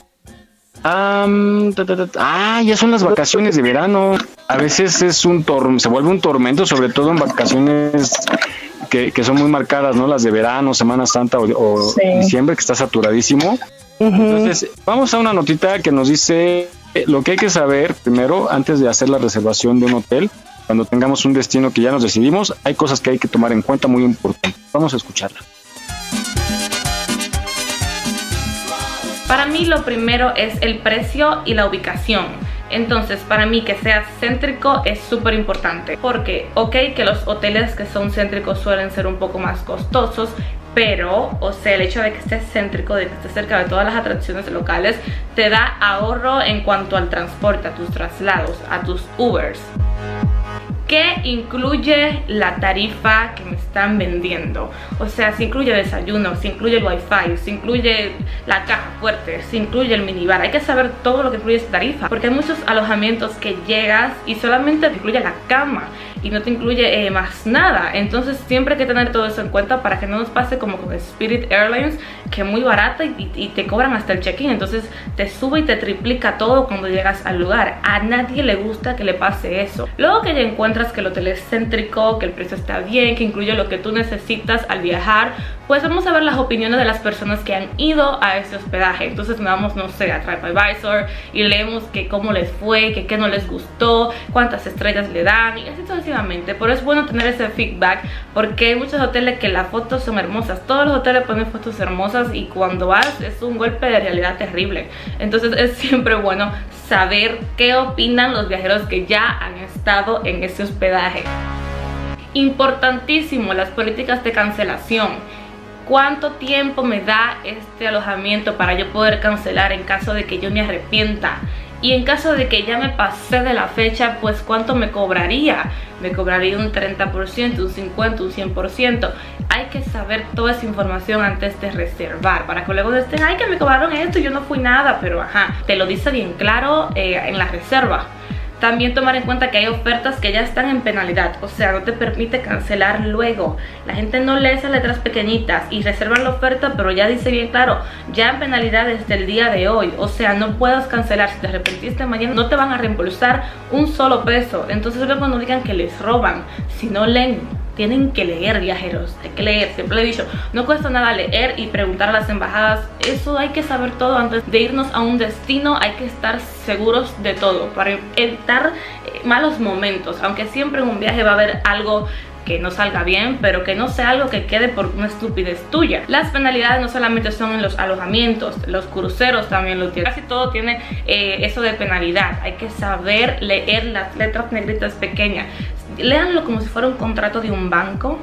a... ta, ta, ta, ta. Ah, ya son las vacaciones de verano. A veces es un tor se vuelve un tormento, sobre todo en vacaciones que, que son muy marcadas, ¿no? Las de verano, Semana Santa o, o Sí. diciembre, que está saturadísimo. Entonces, vamos a una notita que nos dice eh, lo que hay que saber primero antes de hacer la reservación de un hotel. Cuando tengamos un destino que ya nos decidimos, hay cosas que hay que tomar en cuenta muy importantes. Vamos a escucharla. Para mí lo primero es el precio y la ubicación. Entonces, para mí que sea céntrico es súper importante. Porque, ok, que los hoteles que son céntricos suelen ser un poco más costosos, pero, o sea, el hecho de que estés céntrico, de que estés cerca de todas las atracciones locales, te da ahorro en cuanto al transporte, a tus traslados, a tus Ubers. ¿Qué incluye la tarifa que me están vendiendo? O sea, si incluye desayuno, si incluye el wifi, si incluye la caja fuerte, si incluye el minibar. Hay que saber todo lo que incluye esta tarifa. Porque hay muchos alojamientos que llegas y solamente te incluye la cama y no te incluye eh, más nada. Entonces siempre hay que tener todo eso en cuenta para que no nos pase como con Spirit Airlines, que muy barata y, te cobran hasta el check-in. Entonces te sube y te triplica todo cuando llegas al lugar. A nadie le gusta que le pase eso. Luego que ya encuentras que el hotel es céntrico, que el precio está bien, que incluye lo que tú necesitas al viajar, pues vamos a ver las opiniones de las personas que han ido a ese hospedaje. Entonces vamos, no sé, a TripAdvisor y leemos que cómo les fue, que qué no les gustó, cuántas estrellas le dan y así sucesivamente. Pero es bueno tener ese feedback porque hay muchos hoteles que las fotos son hermosas. Todos los hoteles ponen fotos hermosas y cuando vas es un golpe de realidad terrible. Entonces es siempre bueno saber qué opinan los viajeros que ya han estado en ese hospedaje. Importantísimo las políticas de cancelación. ¿Cuánto tiempo me da este alojamiento para yo poder cancelar en caso de que yo me arrepienta? Y en caso de que ya me pasé de la fecha, pues ¿cuánto me cobraría? Me cobraría un 30%, un 50%, un 100%. Hay que saber toda esa información antes de reservar para que luego estén, ay, que me cobraron esto yo no fui nada, pero ajá, te lo dice bien claro eh, en la reserva. También tomar en cuenta que hay ofertas que ya están en penalidad, o sea, no te permite cancelar luego. La gente no lee esas letras pequeñitas y reservan la oferta, pero ya dice bien claro, ya en penalidad desde el día de hoy. O sea, no puedes cancelar. Si te arrepentiste mañana, no te van a reembolsar un solo peso. Entonces luego no digan que les roban, si no leen tienen que leer viajeros, hay que leer, siempre he dicho, no cuesta nada leer y preguntar a las embajadas, eso hay que saber todo antes de irnos a un destino, hay que estar seguros de todo para evitar eh, malos momentos, aunque siempre en un viaje va a haber algo que no salga bien, pero que no sea algo que quede por una estupidez tuya. Las penalidades no solamente son en los alojamientos, los cruceros también lo tienen. Casi todo tiene eh, eso de penalidad. Hay que saber leer las letras negritas pequeñas. Léanlo como si fuera un contrato de un banco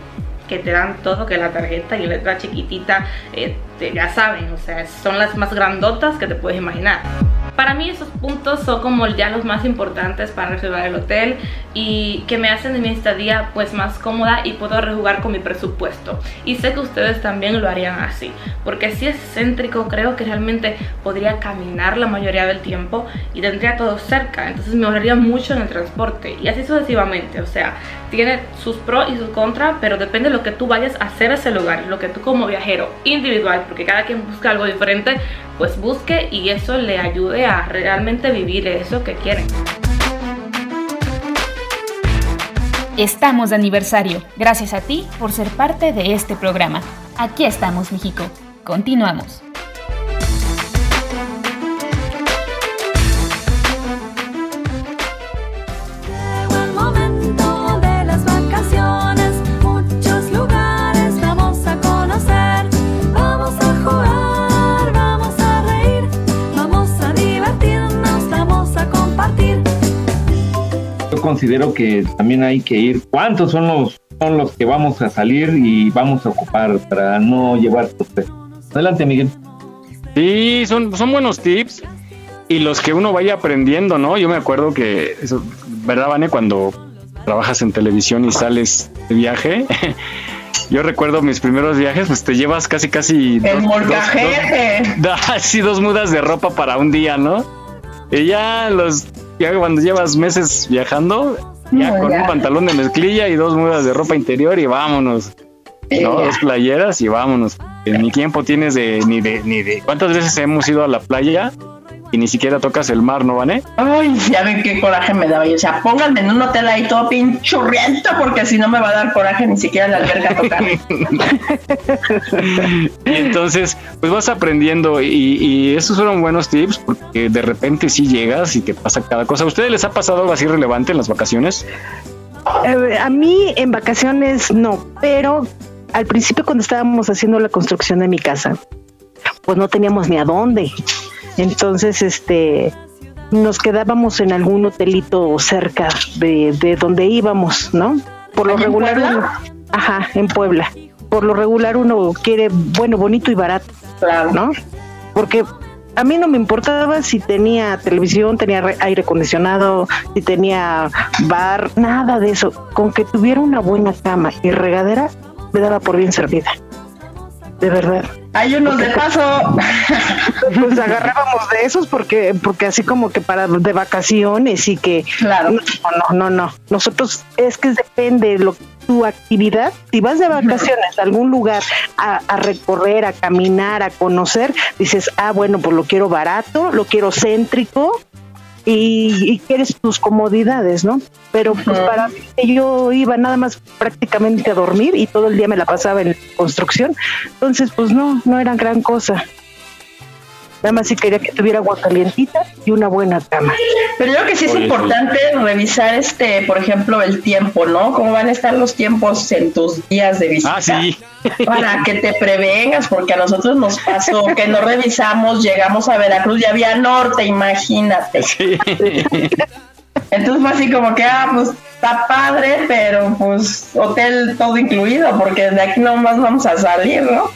que te dan todo, que la tarjeta y letra chiquitita, eh, ya saben, o sea, son las más grandotas que te puedes imaginar. Para mí esos puntos son como ya los más importantes para reservar el hotel y que me hacen de mi estadía pues más cómoda y puedo rejugar con mi presupuesto. Y sé que ustedes también lo harían así, porque si es céntrico creo que realmente podría caminar la mayoría del tiempo y tendría todo cerca, entonces me ahorraría mucho en el transporte y así sucesivamente, o sea, tiene sus pros y sus contras, pero depende de lo que tú vayas a hacer a ese lugar, lo que tú como viajero individual, porque cada quien busca algo diferente, pues busque y eso le ayude a realmente vivir eso que quieren. Estamos de aniversario. Gracias a ti por ser parte de este programa. Aquí estamos, México. Continuamos. Yo considero que también hay que ir. ¿Cuántos son los son los que vamos a salir y vamos a ocupar para no llevar? Adelante, Miguel. Sí, son, son buenos tips y los que uno vaya aprendiendo, ¿no? Yo me acuerdo que, eso, ¿verdad, Vane? Cuando trabajas en televisión y sales de viaje, yo recuerdo mis primeros viajes, pues te llevas casi, casi... El dos- molcajete. dos- dos- sí, dos mudas de ropa para un día, ¿no? Y ya los... Ya cuando llevas meses viajando, ya No, con ya. un pantalón de mezclilla y dos mudas de ropa interior y vámonos. ¿no? Dos playeras y vámonos. Ni tiempo tienes de ni de ni de cuántas veces hemos ido a la playa y ni siquiera tocas el mar, ¿no, Vané? Ay, ya ven qué coraje me daba. Y, O sea, pónganme en un hotel ahí todo pinchurriento porque si no me va a dar coraje ni siquiera la alberca tocar. Y entonces, pues vas aprendiendo y, y esos fueron buenos tips porque de repente sí llegas y te pasa cada cosa. ¿A ustedes les ha pasado algo así relevante en las vacaciones? Eh, a mí en vacaciones no, pero al principio cuando estábamos haciendo la construcción de mi casa, pues no teníamos ni a dónde. Entonces, este, nos quedábamos en algún hotelito cerca de, de donde íbamos, ¿no? Por lo ¿Allá en regular, uno- ajá, en Puebla. Por lo regular uno quiere bueno, bonito y barato, Claro. ¿no? Porque a mí no me importaba si tenía televisión, tenía re- aire acondicionado, si tenía bar, nada de eso. Con que tuviera una buena cama y regadera, me daba por bien servida. De verdad. Hay unos de paso. Pues agarrábamos de esos porque, porque así como que para de vacaciones y que Claro. no, no, no, no. Nosotros es que depende de lo tu actividad. Si vas de vacaciones a algún lugar a, a recorrer, a caminar, a conocer, dices, ah, bueno, pues lo quiero barato, lo quiero céntrico y, y quieres tus comodidades, ¿no? Pero pues para mí yo iba nada más prácticamente a dormir y todo el día me la pasaba en construcción, entonces pues no, no era gran cosa. Nada más si quería que tuviera agua calientita y una buena cama. Pero yo creo que sí es Oye, sí. importante revisar este, por ejemplo, el tiempo, ¿no? Cómo van a estar los tiempos en tus días de visita. Ah, sí. Para que te prevengas, porque a nosotros nos pasó que no revisamos, llegamos a Veracruz, ya había norte, imagínate. Entonces fue así como que, ah, pues está padre, pero pues hotel todo incluido, porque de aquí nomás vamos a salir, ¿no?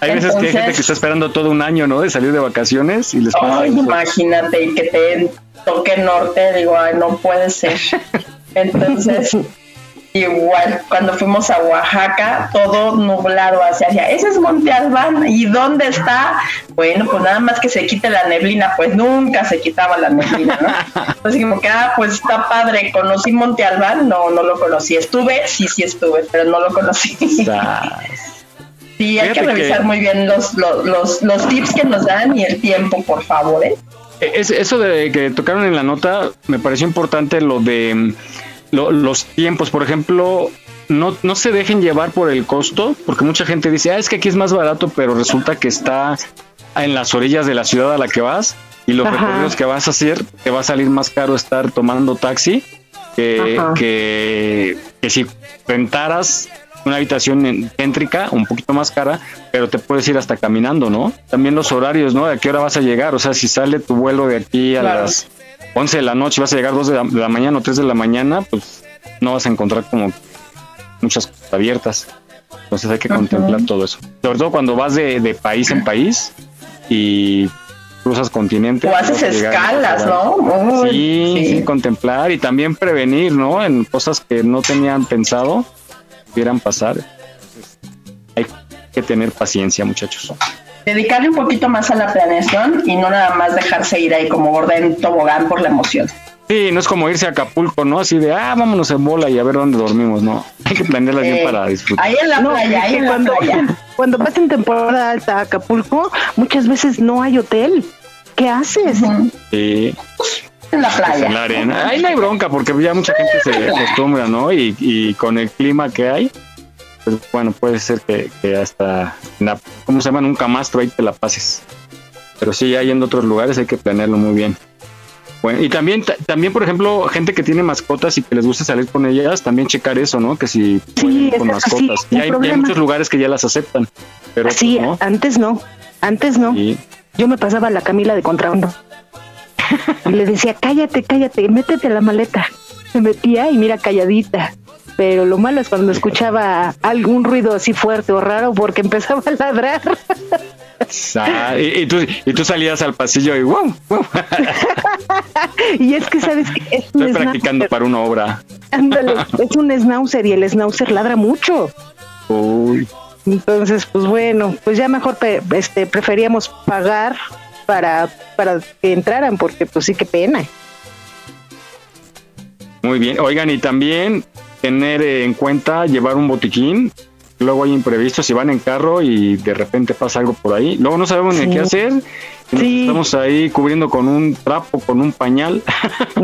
Hay veces que hay gente que está esperando todo un año, ¿no? De salir de vacaciones y les pasa Ay, imagínate y que te toque norte, digo, ay, no puede ser. Entonces, igual, cuando fuimos a Oaxaca, todo nublado hacia allá. Ese es Monte Albán. ¿Y dónde está? Bueno, pues nada más que se quite la neblina, pues nunca se quitaba la neblina, ¿no? Entonces, como que, ah, pues está padre. ¿Conocí Monte Albán? No, no lo conocí. ¿Estuve? Sí, sí estuve, pero no lo conocí. Sí, hay que Fíjate que- revisar muy bien los, los, los, los tips que nos dan y el tiempo, por favor, ¿eh? Es, eso de que tocaron en la nota, me pareció importante lo de mm, lo- los tiempos. Por ejemplo, no, no se dejen llevar por el costo, porque mucha gente dice, ah, es que aquí es más barato, pero resulta que está en las orillas de la ciudad a la que vas y los Ajá. recorridos que vas a hacer, te va a salir más caro estar tomando taxi que, que si rentaras una habitación céntrica, un poquito más cara, pero te puedes ir hasta caminando, ¿no? También los horarios, ¿no? ¿A qué hora vas a llegar? O sea, si sale tu vuelo de aquí a Claro. las 11 de la noche, vas a llegar 2 de la, de la mañana o 3 de la mañana, pues no vas a encontrar como muchas cosas abiertas. Entonces hay que contemplar todo eso. Sobre todo cuando vas de, de país en país y cruzas continente. O haces escalas, ¿no? lugar. Uy, Sí, sí. sí, contemplar y también prevenir, ¿no? En cosas que no tenían pensado pudieran pasar. Entonces, hay que tener paciencia, muchachos. Dedicarle un poquito más a la planeación y no nada más dejarse ir ahí como gorda en tobogán por la emoción. Sí, no es como irse a Acapulco, ¿no? Así de, ah, vámonos en bola y a ver dónde dormimos, ¿no? Hay que planearla bien Eh, para disfrutar. Ahí en la No, playa, ahí en la cuando, playa. cuando vas en temporada alta a Acapulco, muchas veces no hay hotel. ¿Qué haces? Sí. En la playa. en la arena. Ahí no hay bronca porque ya mucha gente se acostumbra, ¿no? Y, y con el clima que hay, pues bueno, puede ser que, que hasta, la, ¿cómo se llama? Un camastro ahí te la pases. Pero sí, ya yendo a otros lugares hay que planearlo muy bien. Bueno, y también, ta- también, por ejemplo, gente que tiene mascotas y que les gusta salir con ellas, también checar eso, ¿no? Que si ir con mascotas. un Y hay, hay muchos lugares que ya las aceptan. Pero Sí, no. antes no. Antes no. Sí. Yo me pasaba la Camila de contrabando. Y le decía, cállate, cállate, métete a la maleta. Se metía y mira calladita. Pero lo malo es cuando escuchaba algún ruido así fuerte o raro porque empezaba a ladrar. Ah, y, y tú, y tú salías al pasillo y wow, wow. y es que, ¿sabes qué? Es un Estoy practicando para una obra. Ándale, es un schnauzer y el schnauzer ladra mucho. Uy. Entonces, pues bueno, pues ya mejor este, preferíamos pagar para, para que entraran porque pues sí, qué pena. Muy bien. Oigan, y también tener eh, en cuenta llevar un botiquín. Luego hay imprevistos si van en carro y de repente pasa algo por ahí. Luego no sabemos ni Sí. qué hacer. y nos Estamos ahí cubriendo con un trapo, con un pañal.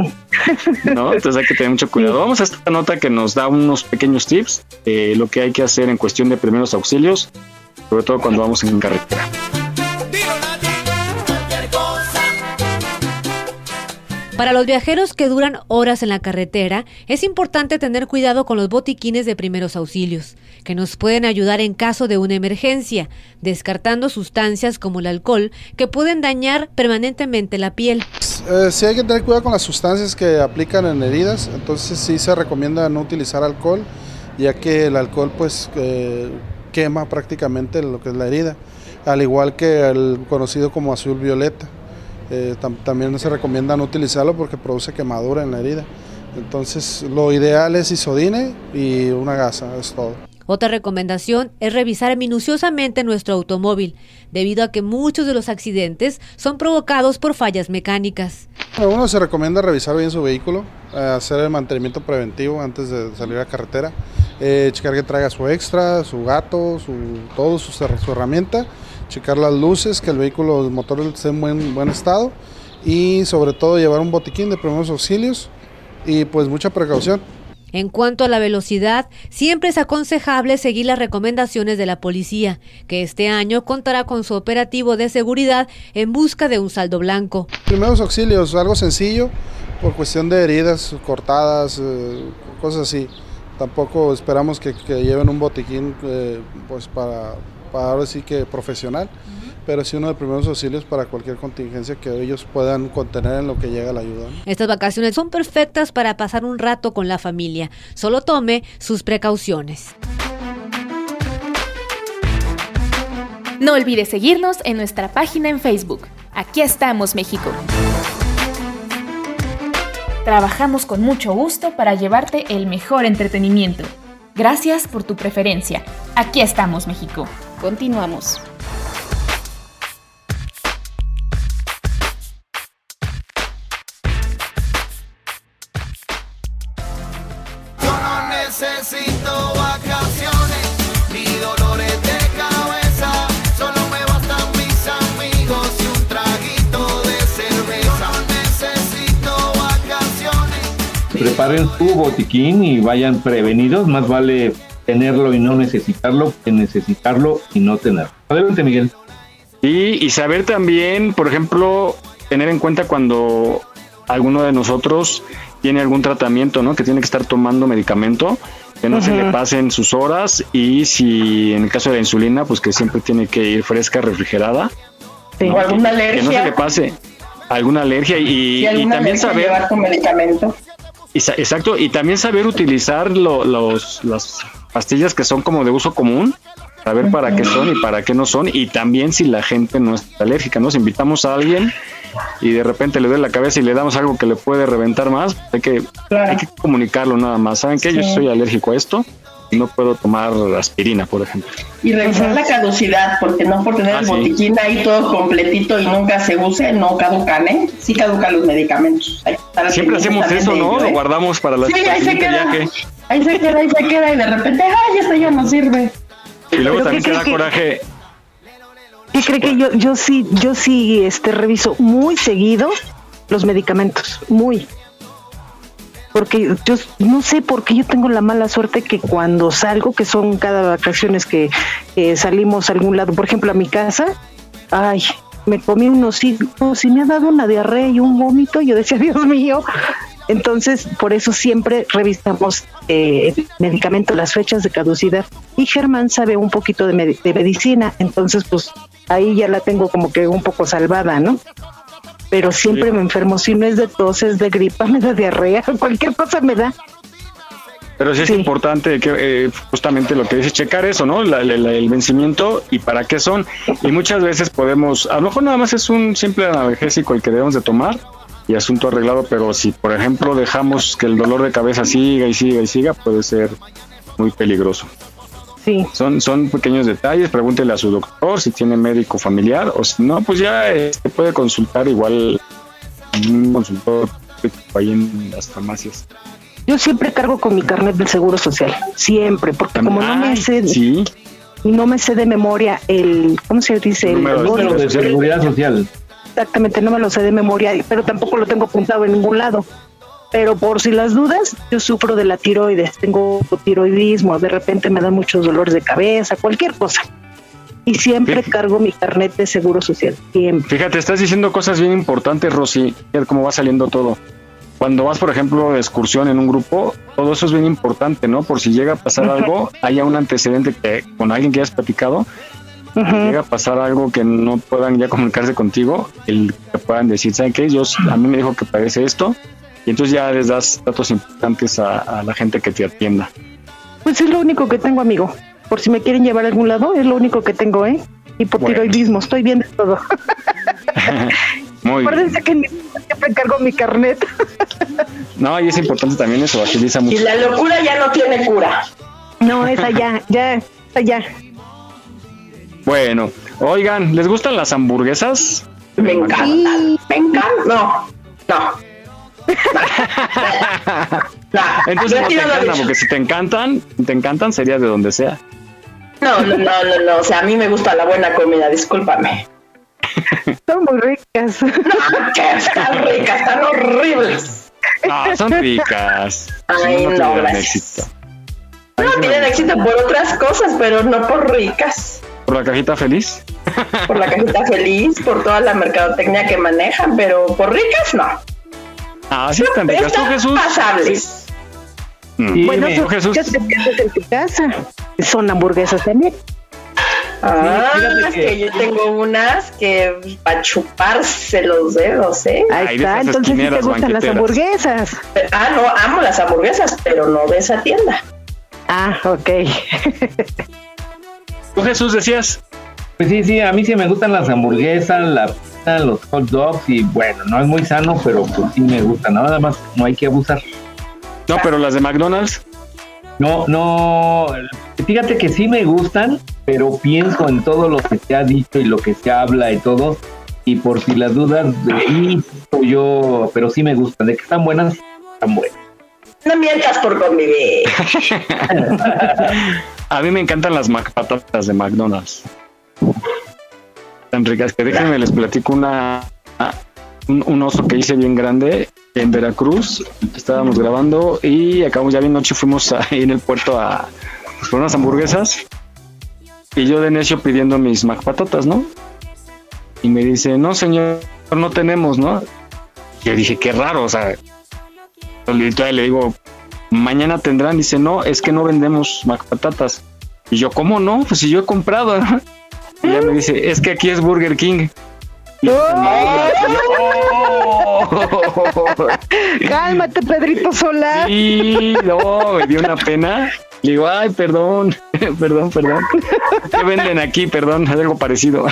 ¿No? Entonces hay que tener mucho cuidado. Vamos a esta nota que nos da unos pequeños tips de lo que hay que hacer en cuestión de primeros auxilios, sobre todo cuando vamos en carretera. Para los viajeros que duran horas en la carretera, es importante tener cuidado con los botiquines de primeros auxilios, que nos pueden ayudar en caso de una emergencia, descartando sustancias como el alcohol que pueden dañar permanentemente la piel. Eh, sí hay que tener cuidado con las sustancias que aplican en heridas, entonces sí se recomienda no utilizar alcohol, ya que el alcohol pues eh, quema prácticamente lo que es la herida. al igual que el conocido como azul violeta. Eh, tam- también se recomienda no utilizarlo porque produce quemadura en la herida. Entonces, lo ideal es isodine y una gasa, es todo. Otra recomendación es revisar minuciosamente nuestro automóvil, debido a que muchos de los accidentes son provocados por fallas mecánicas. A uno se recomienda revisar bien su vehículo, eh, hacer el mantenimiento preventivo antes de salir a carretera, eh, checar que traiga su extra, su gato, su, todo, su, su herramienta, checar las luces, que el vehículo, el motor esté en buen, buen estado y sobre todo llevar un botiquín de primeros auxilios y pues mucha precaución. En cuanto a la velocidad, siempre es aconsejable seguir las recomendaciones de la policía, que este año contará con su operativo de seguridad en busca de un saldo blanco. Primeros auxilios, algo sencillo, por cuestión de heridas cortadas, eh, cosas así. Tampoco esperamos que, que lleven un botiquín eh, pues para, para ahora sí que profesional, pero sí uno de primeros auxilios para cualquier contingencia que ellos puedan contener en lo que llega la ayuda. ¿no? Estas vacaciones son perfectas para pasar un rato con la familia. Solo tome sus precauciones. No olvides seguirnos en nuestra página en Facebook. Aquí estamos, México. Trabajamos con mucho gusto para llevarte el mejor entretenimiento. Gracias por tu preferencia. Aquí estamos, México. Continuamos. Yo no necesito vacaciones ni dolores de cabeza. Solo me bastan mis amigos y un traguito de cerveza. Yo no necesito vacaciones. Preparen su botiquín y vayan prevenidos. Más vale tenerlo y no necesitarlo que necesitarlo y no tenerlo. Adelante, Miguel. Y, y saber también, por ejemplo, tener en cuenta cuando alguno de nosotros tiene algún tratamiento, ¿no? Que tiene que estar tomando medicamento, que no se le pasen sus horas y si en el caso de la insulina, pues que siempre tiene que ir fresca, refrigerada. Sí, ¿no? o alguna Que- Que no se alergia. le pase alguna alergia y, Y también alergia, saber llevar tu medicamento. Exacto, y también saber utilizar lo- los, las pastillas que son como de uso común, saber para qué son y para qué no son, y también si la gente no es alérgica, ¿no? Si invitamos a alguien y de repente le duele la cabeza y le damos algo que le puede reventar más, hay que, hay que comunicarlo nada más. ¿Saben qué? Yo Sí. soy alérgico a esto y no puedo tomar aspirina, por ejemplo. Y revisar la caducidad, porque no por tener Ah, el sí. botiquín ahí todo completito y nunca se use, no caducan, ¿eh? Sí caducan los medicamentos. Siempre hacemos eso, ¿no? ello, Lo ¿eh? guardamos para la Sí, ahí se queda. Ahí se queda, ahí se queda y de repente, ¡ay, esto ya no sirve! Y luego también ¿qué te da cree que- coraje. ¿Qué cree que yo, yo sí, yo sí este, reviso muy seguido los medicamentos? Muy. Porque yo no sé por qué yo tengo la mala suerte que cuando salgo, que son cada vacaciones que eh, salimos a algún lado, por ejemplo a mi casa, ay, me comí unos higos y me ha dado una diarrea y un vómito. y Yo decía, Dios mío. Entonces, por eso siempre revisamos eh, el medicamento, las fechas de caducidad. Y Germán sabe un poquito de, medi- de medicina, entonces, pues ahí ya la tengo como que un poco salvada, ¿no? Pero siempre me enfermo. Si no es de tos, es de gripa, me da diarrea, cualquier cosa me da. Pero sí es importante que eh, justamente lo que dices, checar eso, ¿no? La- la- la- el vencimiento y para qué son. Y muchas veces podemos, a lo mejor nada más es un simple analgésico el que debemos de tomar y asunto arreglado, pero si por ejemplo dejamos que el dolor de cabeza siga y siga y siga, puede ser muy peligroso. Sí. Son, son pequeños detalles, pregúntele a su doctor si tiene médico familiar o si no, pues ya este, puede consultar igual un consultor ahí en las farmacias. Yo siempre cargo con mi carnet del Seguro Social, siempre, porque como no me sé, sí. no me sé de memoria el, ¿cómo se dice? El. Número de seguridad social. Exactamente, no me lo sé de memoria, pero tampoco lo tengo apuntado en ningún lado. Pero por si las dudas, yo sufro de la tiroides, tengo tiroidismo, de repente me dan muchos dolores de cabeza, cualquier cosa. Y siempre cargo mi carnet de seguro social, siempre. Fíjate, estás diciendo cosas bien importantes, Rosy. Cómo va saliendo todo. Cuando vas, por ejemplo, de excursión en un grupo, todo eso es bien importante, ¿no? Por si llega a pasar algo, haya un antecedente que con alguien que hayas platicado, llega a pasar algo que no puedan ya comunicarse contigo, el que puedan decir, ¿saben qué? Yo, a mí me dijo que padece esto, y entonces ya les das datos importantes a, a la gente que te atienda. Pues es lo único que tengo, amigo. Por si me quieren llevar a algún lado, es lo único que tengo, ¿eh? hipotiroidismo, estoy bien de todo. Muy bien. Acuérdense que ni- siempre cargo mi carnet. No, y es importante también eso, agiliza Y mucho. la locura ya no tiene cura. No, esa ya, ya, esa ya. Bueno, oigan, ¿les gustan las hamburguesas? Me encantan. Me encantan. No, no. Entonces no te encantan, porque si te encantan, te encantan sería de donde sea. No, no, no, no, no. O sea, a mí me gusta la buena comida, discúlpame. Son muy ricas. No, que están ricas, están horribles. Ah, son ricas. Ay, Si no, no no, gracias. éxito. No tienen éxito por otras cosas, pero no por ricas. ¿Por la cajita feliz? Por la cajita feliz, por toda la mercadotecnia que manejan, pero por ricas no. Ah, sí están ricas. ¿Tú, Jesús? pasables. Mm. Bueno, ¿Tú, Jesús? ¿qué te haces en tu casa? Son hamburguesas también. Ah, es que- que yo tengo unas que para chuparse los dedos, ¿eh? Ahí está, entonces sí te gustan las hamburguesas. Ah, no, amo las hamburguesas, pero no de esa tienda. Ah, ok. ¿Tú, Jesús, decías? Pues sí, sí, a mí sí me gustan las hamburguesas, la pizza, los hot dogs y bueno, no es muy sano, pero pues sí me gusta. Nada más no hay que abusar. No, pero las de McDonald's. No, no, fíjate que sí me gustan, pero pienso en todo lo que se ha dicho y lo que se habla y todo. Y por si las dudas, de ahí yo, pero sí me gustan, de que están buenas, están buenas. No mientas por convivir. A mí me encantan las patatas de McDonald's. Tan ricas que déjenme les platico una un, oso que hice bien grande en Veracruz. Estábamos grabando y acabamos ya bien noche fuimos ahí en el puerto a pues, por unas hamburguesas. Y yo de necio pidiendo mis McPatatas, ¿no? Y me dice, no señor, no tenemos, ¿no? Yo dije, qué raro, o sea, y le digo, mañana tendrán. Dice, no, es que no vendemos McPatatas. Y yo, ¿cómo no? Pues si yo he comprado. ¿no? Y ella me dice, es que aquí es Burger King. Y yo, "Oh". Cálmate, Pedrito Sola. Sí, no, me dio una pena. Le digo, ay, perdón, perdón, perdón. ¿Qué venden aquí? Perdón, es algo parecido.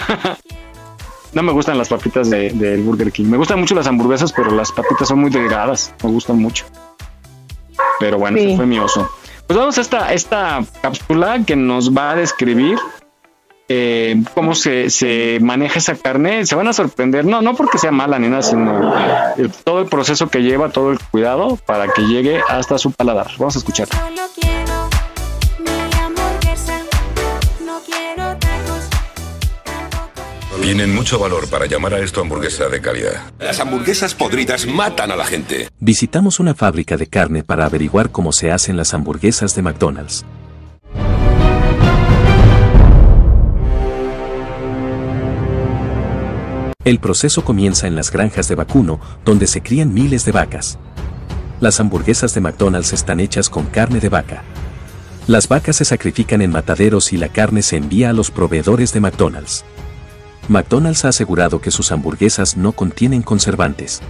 No me gustan las papitas de- del Burger King. Me gustan mucho las hamburguesas, pero las papitas son muy delgadas. Me gustan mucho. Pero bueno, Sí. ese fue mi oso. Pues vamos a esta, esta cápsula que nos va a describir eh, cómo se, se maneja esa carne. Se van a sorprender, no, no porque sea mala ni nada, sino el- todo el proceso que lleva, todo el cuidado para que llegue hasta su paladar. Vamos a escuchar. Tienen mucho valor para llamar a esto hamburguesa de calidad. Las hamburguesas podridas matan a la gente. Visitamos una fábrica de carne para averiguar cómo se hacen las hamburguesas de McDonald's. El proceso comienza en las granjas de vacuno, donde se crían miles de vacas. Las hamburguesas de McDonald's están hechas con carne de vaca. Las vacas se sacrifican en mataderos y la carne se envía a los proveedores de McDonald's. McDonald's ha asegurado que sus hamburguesas no contienen conservantes.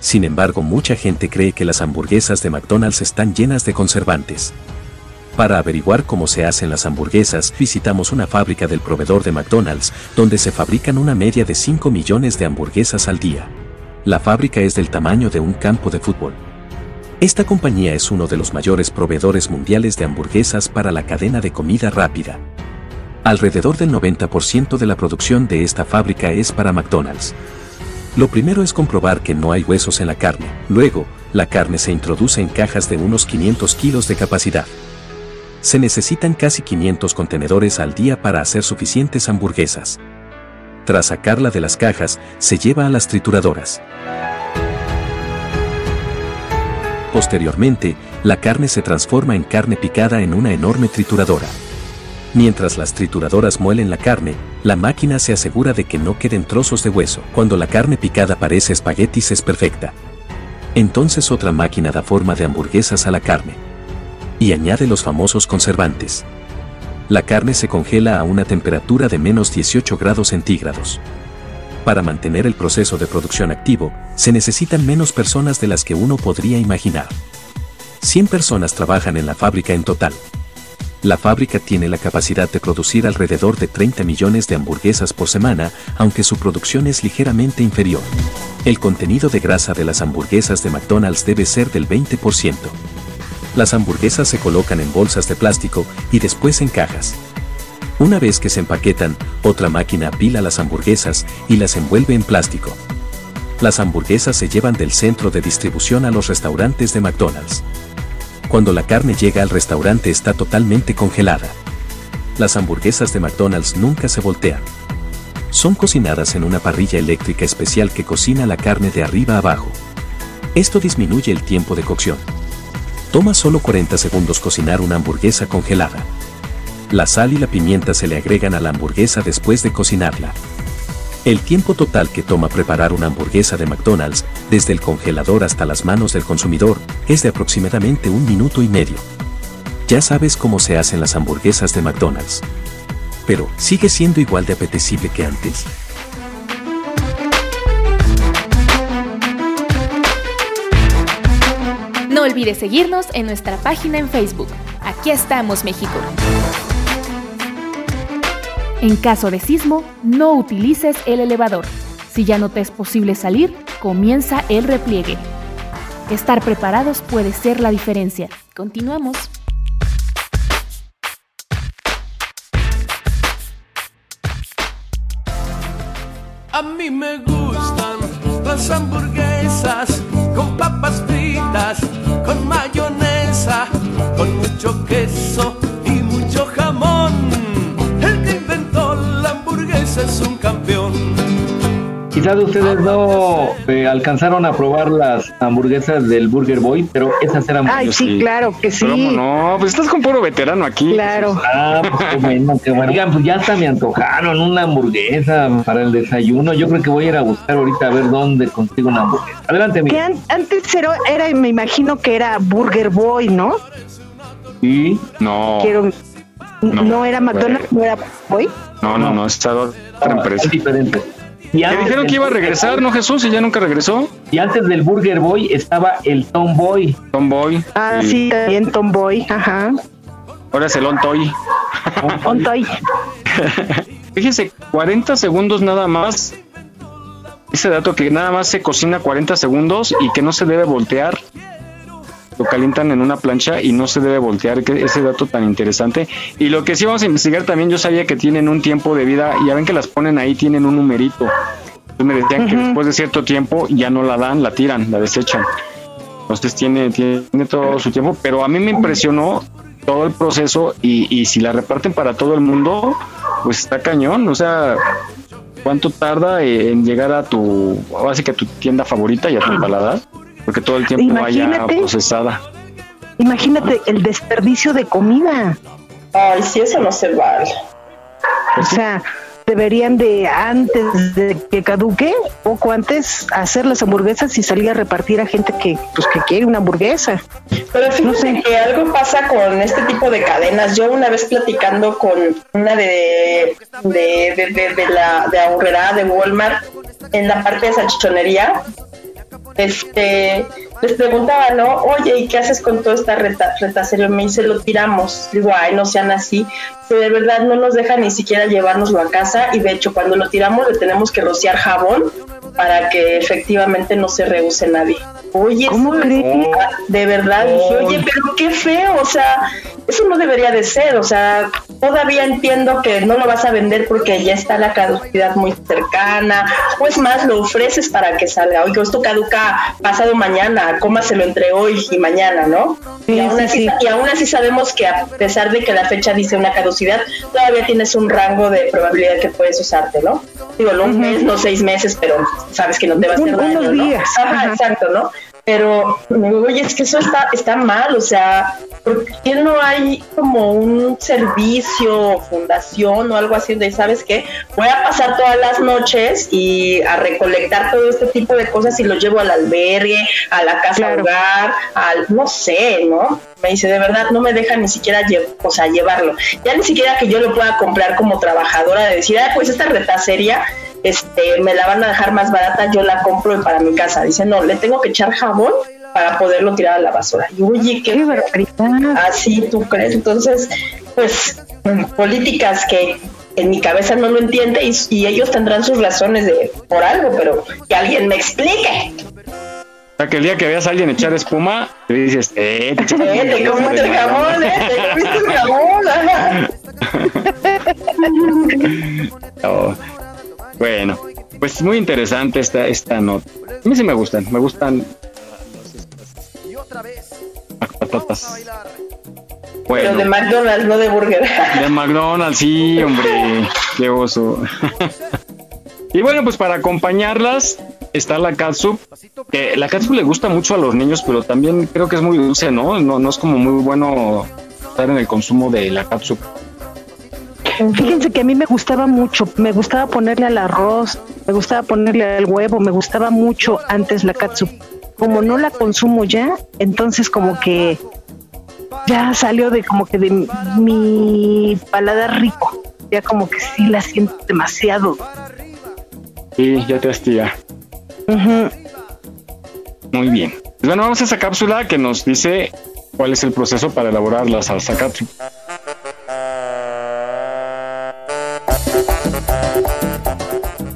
Sin embargo, mucha gente cree que las hamburguesas de McDonald's están llenas de conservantes. Para averiguar cómo se hacen las hamburguesas, visitamos una fábrica del proveedor de McDonald's, donde se fabrican una media de 5 millones de hamburguesas al día. La fábrica es del tamaño de un campo de fútbol. Esta compañía es uno de los mayores proveedores mundiales de hamburguesas para la cadena de comida rápida. Alrededor del 90% de la producción de esta fábrica es para McDonald's. Lo primero es comprobar que no hay huesos en la carne. Luego, la carne se introduce en cajas de unos 500 kilos de capacidad. Se necesitan casi 500 contenedores al día para hacer suficientes hamburguesas. Tras sacarla de las cajas, se lleva a las trituradoras. Posteriormente, la carne se transforma en carne picada en una enorme trituradora. Mientras las trituradoras muelen la carne, la máquina se asegura de que no queden trozos de hueso. Cuando la carne picada parece espaguetis es perfecta. Entonces otra máquina da forma de hamburguesas a la carne. Y añade los famosos conservantes. La carne se congela a una temperatura de menos 18 grados centígrados. Para mantener el proceso de producción activo, se necesitan menos personas de las que uno podría imaginar. 100 personas trabajan en la fábrica en total. La fábrica tiene la capacidad de producir alrededor de 30 millones de hamburguesas por semana, aunque su producción es ligeramente inferior. El contenido de grasa de las hamburguesas de McDonald's debe ser del 20%. Las hamburguesas se colocan en bolsas de plástico y después en cajas. Una vez que se empaquetan, otra máquina apila las hamburguesas y las envuelve en plástico. Las hamburguesas se llevan del centro de distribución a los restaurantes de McDonald's. Cuando la carne llega al restaurante está totalmente congelada. Las hamburguesas de McDonald's nunca se voltean. Son cocinadas en una parrilla eléctrica especial que cocina la carne de arriba abajo. Esto disminuye el tiempo de cocción. Toma solo 40 segundos cocinar una hamburguesa congelada. La sal y la pimienta se le agregan a la hamburguesa después de cocinarla. El tiempo total que toma preparar una hamburguesa de McDonald's, desde el congelador hasta las manos del consumidor, es de aproximadamente un minuto y medio. Ya sabes cómo se hacen las hamburguesas de McDonald's. Pero, ¿sigue siendo igual de apetecible que antes? No olvides seguirnos en nuestra página en Facebook. Aquí estamos, México. En caso de sismo, no utilices el elevador. Si ya no te es posible salir, comienza el repliegue. Estar preparados puede ser la diferencia. Continuamos. A mí me gustan las hamburguesas con papas fritas, con mayonesa, con mucho queso Quizás ustedes no eh, alcanzaron a probar las hamburguesas del Burger Boy, pero esas eran Ay, sí, claro que sí. ¿Cómo no? Pues estás con puro veterano aquí. Claro. Ah, pues qué bueno, qué bueno. Oigan, pues ya hasta me antojaron una hamburguesa para el desayuno. Yo creo que voy a ir a buscar ahorita a ver dónde consigo una hamburguesa. Adelante, mi. Que an- antes era, era, me imagino que era Burger Boy, ¿no? Sí. No. Quiero, no, era McDonald's, no era Boy. No, no, no, está otra empresa. Es diferente. Y antes dijeron que iba a regresar, ¿no, Jesús? Y ya nunca regresó. Y antes del Burger Boy estaba el Tom Boy. Tom Boy. Ah, sí, también Tomboy, ajá. Ahora es el On Toy. On Toy. Fíjense, 40 segundos nada más. Ese dato que nada más se cocina 40 segundos y que no se debe voltear. Lo calientan en una plancha y no se debe voltear. que Ese dato tan interesante. Y lo que sí vamos a investigar también, yo sabía que tienen un tiempo de vida. Ya ven que las ponen ahí, tienen un numerito. Entonces me decían que después de cierto tiempo ya no la dan, la tiran, la desechan. Entonces tiene, tiene todo su tiempo. Pero a mí me impresionó todo el proceso y, y si la reparten para todo el mundo, pues está cañón. O sea, ¿cuánto tarda en llegar a tu, a tu tienda favorita y a tu paladar? Porque todo el tiempo vaya procesada. Imagínate el desperdicio de comida. Ay, sí, eso no se vale. O sea, deberían de antes de que caduque, poco antes, hacer las hamburguesas y salir a repartir a gente que, pues, que quiere una hamburguesa. Pero fíjate que algo pasa con este tipo de cadenas. Yo una vez platicando con una de de, de, de, de la de Aurrera, de Walmart, en la parte de salchichonería, este les preguntaba, ¿no? Oye, ¿y qué haces con toda esta reta, retacería? Me dice, lo tiramos. Digo, ay, no sean así. Que de verdad no nos deja ni siquiera llevárnoslo a casa y de hecho cuando lo tiramos le tenemos que rociar jabón para que efectivamente no se rehúse nadie. Oye, ¿cómo crees? De verdad, dije, oye, pero qué feo, o sea, eso no debería de ser, o sea, todavía entiendo que no lo vas a vender porque ya está la caducidad muy cercana, o es más, lo ofreces para que salga, oye, esto caduca pasado mañana, cómaselo entre hoy y mañana, ¿no? y, aún sí, así, sí. y aún así sabemos que a pesar de que la fecha dice una caducidad, todavía tienes un rango de probabilidad que puedes usarte, ¿no? Digo, no un mes, no seis meses, pero sabes que no te va a hacer Un- daño, unos ¿no? días, Ajá, ajá. exacto, ¿no? Pero, me digo, oye, es que eso está, está mal, o sea, ¿por qué no hay como un servicio, fundación o algo así de, ¿sabes qué? Voy a pasar todas las noches y a recolectar todo este tipo de cosas y los llevo al albergue, a la casa hogar, al, no sé, ¿no? Me dice, de verdad, no me deja ni siquiera o sea, llevarlo. Ya ni siquiera que yo lo pueda comprar como trabajadora, de decir, ah, pues esta retacería este, me la van a dejar más barata, yo la compro para mi casa. Dice, no, le tengo que echar jabón para poderlo tirar a la basura. Y oye, qué Así tú crees. Entonces, pues, políticas que en mi cabeza no lo entiende y, y ellos tendrán sus razones de por algo, pero que alguien me explique. O sea, que el día que veas a alguien echar espuma, te dices, eh, te Eh, te comiste el jamón, eh, te comiste el jamón. ajá. Bueno, pues muy interesante esta, esta nota. A mí sí me gustan, me gustan las patatas. Pero de McDonald's, no de burger. de McDonald's, sí, hombre, qué oso. y bueno, pues para acompañarlas está la catsup, que la catsup le gusta mucho a los niños, pero también creo que es muy dulce, ¿no? No, no es como muy bueno estar en el consumo de la catsup. Fíjense que a mí me gustaba mucho, me gustaba ponerle al arroz, me gustaba ponerle al huevo, me gustaba mucho antes la katsu. Como no la consumo ya, entonces como que ya salió de como que de mi paladar rico. Ya como que sí la siento demasiado. Sí, ya te hastía. Ujú. Muy bien. Pues bueno, vamos a esa cápsula que nos dice cuál es el proceso para elaborar la salsa catsup.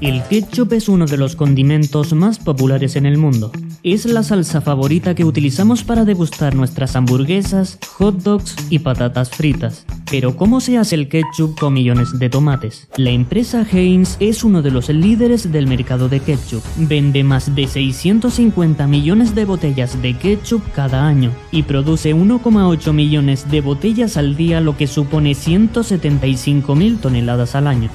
El ketchup es uno de los condimentos más populares en el mundo. Es la salsa favorita que utilizamos para degustar nuestras hamburguesas, hot dogs y patatas fritas. Pero ¿cómo se hace el ketchup con millones de tomates? La empresa Heinz es uno de los líderes del mercado de ketchup. Vende más de 650 millones de botellas de ketchup cada año y produce 1,8 millones de botellas al día, lo que supone 175 mil toneladas al año.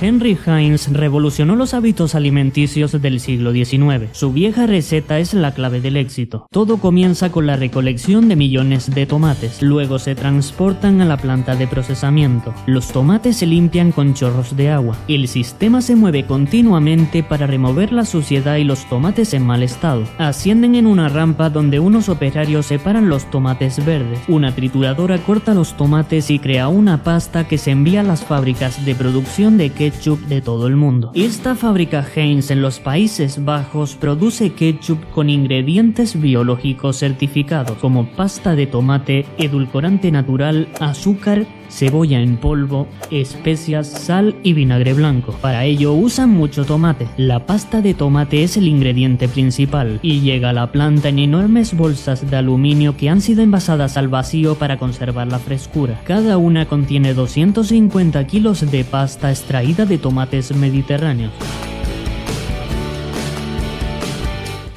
Henry Heinz revolucionó los hábitos alimenticios del siglo XIX. Su vieja receta es la clave del éxito. Todo comienza con la recolección de millones de tomates, luego se transportan a la planta de procesamiento. Los tomates se limpian con chorros de agua. El sistema se mueve continuamente para remover la suciedad y los tomates en mal estado. Ascienden en una rampa donde unos operarios separan los tomates verdes. Una trituradora corta los tomates y crea una pasta que se envía a las fábricas de producción de ketchup de todo el mundo. Esta fábrica Heinz en los Países Bajos produce ketchup con ingredientes biológicos certificados como pasta de tomate, edulcorante natural, azúcar, cebolla en polvo, especias, sal y vinagre blanco. Para ello usan mucho tomate. La pasta de tomate es el ingrediente principal y llega a la planta en enormes bolsas de aluminio que han sido envasadas al vacío para conservar la frescura. Cada una contiene 250 kilos de pasta extraída de tomates mediterráneos.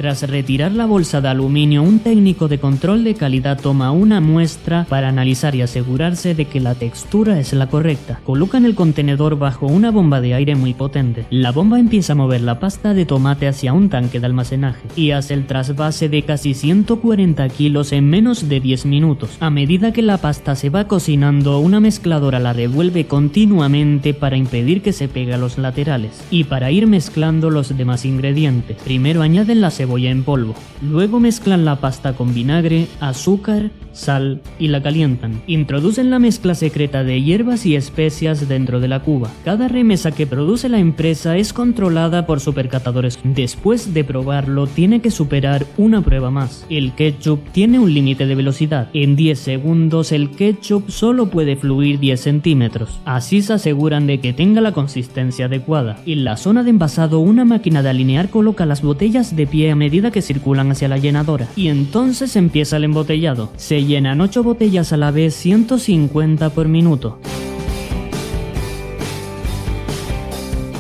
Tras retirar la bolsa de aluminio, un técnico de control de calidad toma una muestra para analizar y asegurarse de que la textura es la correcta. Colocan el contenedor bajo una bomba de aire muy potente. La bomba empieza a mover la pasta de tomate hacia un tanque de almacenaje y hace el trasvase de casi 140 kilos en menos de 10 minutos. A medida que la pasta se va cocinando, una mezcladora la revuelve continuamente para impedir que se pegue a los laterales y para ir mezclando los demás ingredientes. Primero añaden la en polvo, luego mezclan la pasta con vinagre, azúcar, sal y la calientan. Introducen la mezcla secreta de hierbas y especias dentro de la cuba. Cada remesa que produce la empresa es controlada por supercatadores. Después de probarlo, tiene que superar una prueba más. El ketchup tiene un límite de velocidad. En 10 segundos el ketchup solo puede fluir 10 centímetros. Así se aseguran de que tenga la consistencia adecuada. En la zona de envasado, una máquina de alinear coloca las botellas de pie a medida que circulan hacia la llenadora. Y entonces empieza el embotellado. Se llenan 8 botellas a la vez 150 por minuto.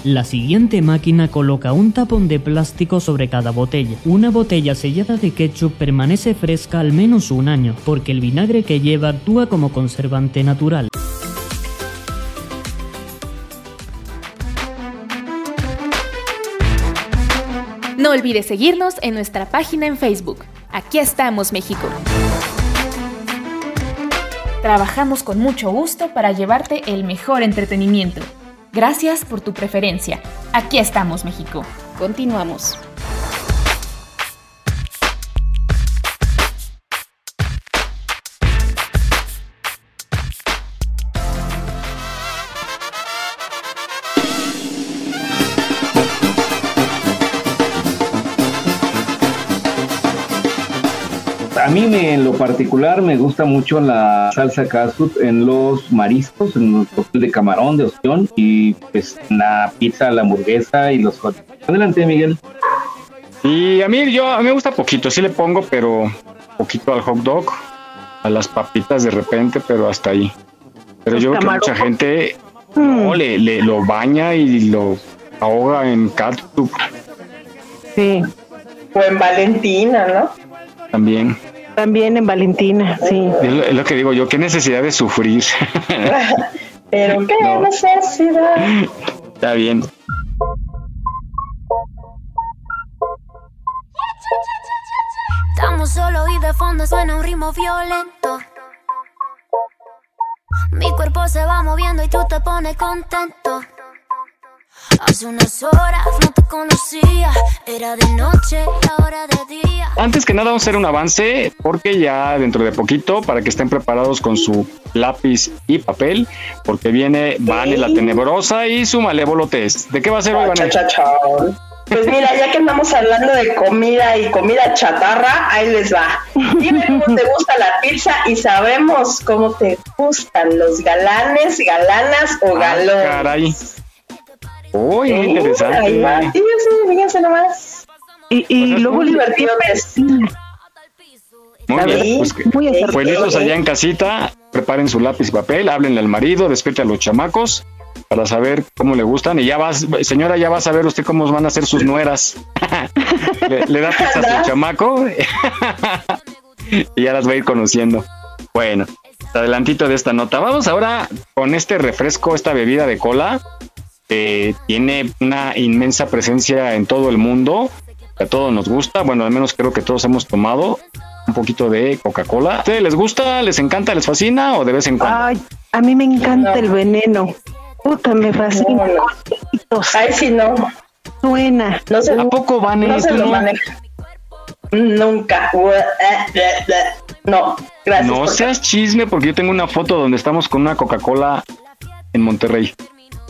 La siguiente máquina coloca un tapón de plástico sobre cada botella. Una botella sellada de ketchup permanece fresca al menos un año, porque el vinagre que lleva actúa como conservante natural. No olvides seguirnos en nuestra página en Facebook. Aquí estamos, México. Trabajamos con mucho gusto para llevarte el mejor entretenimiento. Gracias por tu preferencia. Aquí estamos, México. Continuamos. Mí me, en lo particular me gusta mucho la salsa casut en los mariscos, en los de camarón, de ostión y pues en la pizza, la hamburguesa y los hot. Adelante, Miguel. Y a mí, yo, a mí me gusta poquito, sí le pongo, pero poquito al hot dog, a las papitas de repente, pero hasta ahí. Pero yo creo que mucha gente no, le, le- lo baña y lo ahoga en catsup Sí. O en Valentina, ¿no? también. También en Valentina, sí. Es lo, es lo que digo yo, qué necesidad de sufrir. Pero qué No. necesidad. Está bien. Estamos solos y de fondo suena un ritmo violento. Mi cuerpo se va moviendo y tú te pones contento. Hace unas horas no te conocía, era de noche y ahora de día. Antes que nada vamos a hacer un avance porque ya dentro de poquito para que estén preparados con su lápiz y papel porque viene Vane la tenebrosa y su malévolo test. ¿De qué va a ser hoy, Vane? Pues mira, ya que andamos hablando de comida y comida chatarra, ahí les va. Dime cómo te gusta la pizza y sabemos cómo te gustan los galanes, galanas o galones. Ah, Caray. Uy, muy Ahí interesante. va. Fíjense, fíjense nomás. Y, y Pues es luego divertido. Muy bien, pues, que- Muy acertado. Abuelitos allá en casita, preparen su lápiz y papel, háblenle al marido, despierte a los chamacos para saber cómo le gustan y ya vas, señora, ya va a saber usted cómo van a ser sus nueras. le, le da pizza a su chamaco y ya las va a ir conociendo. Bueno, adelantito de esta nota. Vamos ahora con este refresco, esta bebida de cola. Que tiene una inmensa presencia en todo el mundo. A todos nos gusta. Bueno, al menos creo que todos hemos tomado un poquito de Coca-Cola. ¿A ustedes les gusta? ¿Les encanta? ¿Les fascina? ¿O de vez en cuando? Ay, a mí me encanta el veneno. Puta, me fascina. Ay, sí, no. Suena. No se, ¿A poco van no se lo maneja. Nunca. No, gracias. No seas chisme porque yo tengo una foto donde estamos con una Coca-Cola en Monterrey.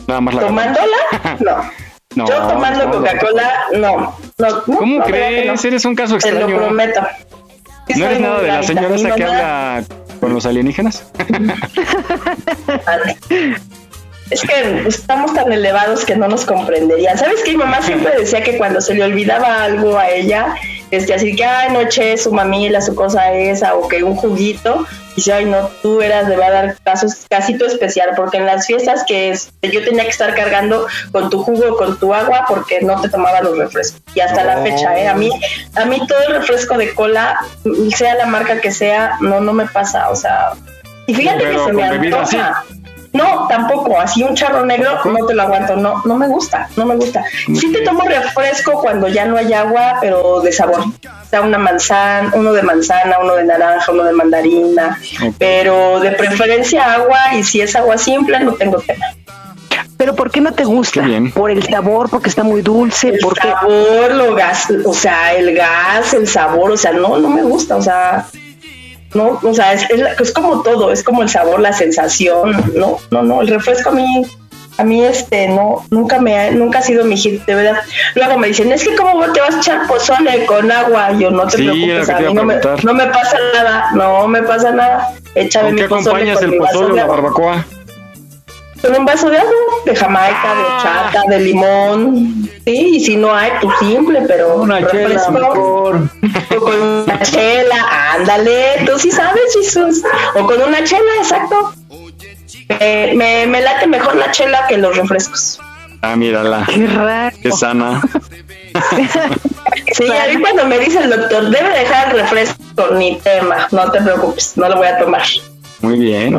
Nada más la ¿Tomándola? No. No, Yo tomando no, Coca-Cola, no. ¿Cómo no, ¿verdad que crees? Eres un caso Te lo extraño. prometo. Sí ¿No eres nada de la señora esa que habla con los alienígenas? Es que estamos tan elevados que no nos comprenderían. ¿Sabes que mi mamá siempre decía que cuando se le olvidaba algo a ella, este, así que, ay, noche, su mamila, su cosa esa, o que un juguito, dice, ay, no, tú eras, a dar casos casito especial, porque en las fiestas que este, yo tenía que estar cargando con tu jugo, con tu agua, porque no te tomaba los refrescos. Y hasta la fecha, ¿eh? A mí, a mí todo el refresco de cola, sea la marca que sea, no, no me pasa, o sea... Y fíjate que se me así. No, tampoco. Así un charro negro no te lo aguanto. No, no me gusta, no me gusta. Sí te tomo refresco cuando ya no hay agua, pero de sabor. O sea, una manzana, uno de manzana, uno de naranja, uno de mandarina. Pero de preferencia agua y si es agua simple no tengo tema. Pero ¿por qué no te gusta? Por el sabor, porque está muy dulce, El porque sabor, lo gas, o sea, el gas, el sabor, o sea, no, no me gusta, o sea, no, o sea, es, es, es como todo, es como el sabor, la sensación, no, no, no, el refresco a mí, a mí este, no, nunca me, ha- nunca ha sido mi hit, de verdad. Luego me dicen, es que cómo te vas a echar pozole con agua, yo no te Sí, preocupes, a mí a no me, no me pasa nada, no me pasa nada, échame ¿Con mi qué pozole acompañas con el pozole o la barbacoa? Con un vaso de agua, de jamaica, de horchata, de limón. Sí, y si no hay, pues simple, pero. Una chela, mejor. Una chela, ándale, tú sí sabes, Jesús. O con una chela, exacto. Eh, me, me late mejor la chela que los refrescos. Ah, mírala. Qué raro. Qué sana. Sí, a mí cuando me dice el doctor, debe dejar el refresco, ni tema, no te preocupes, no lo voy a tomar. Muy bien.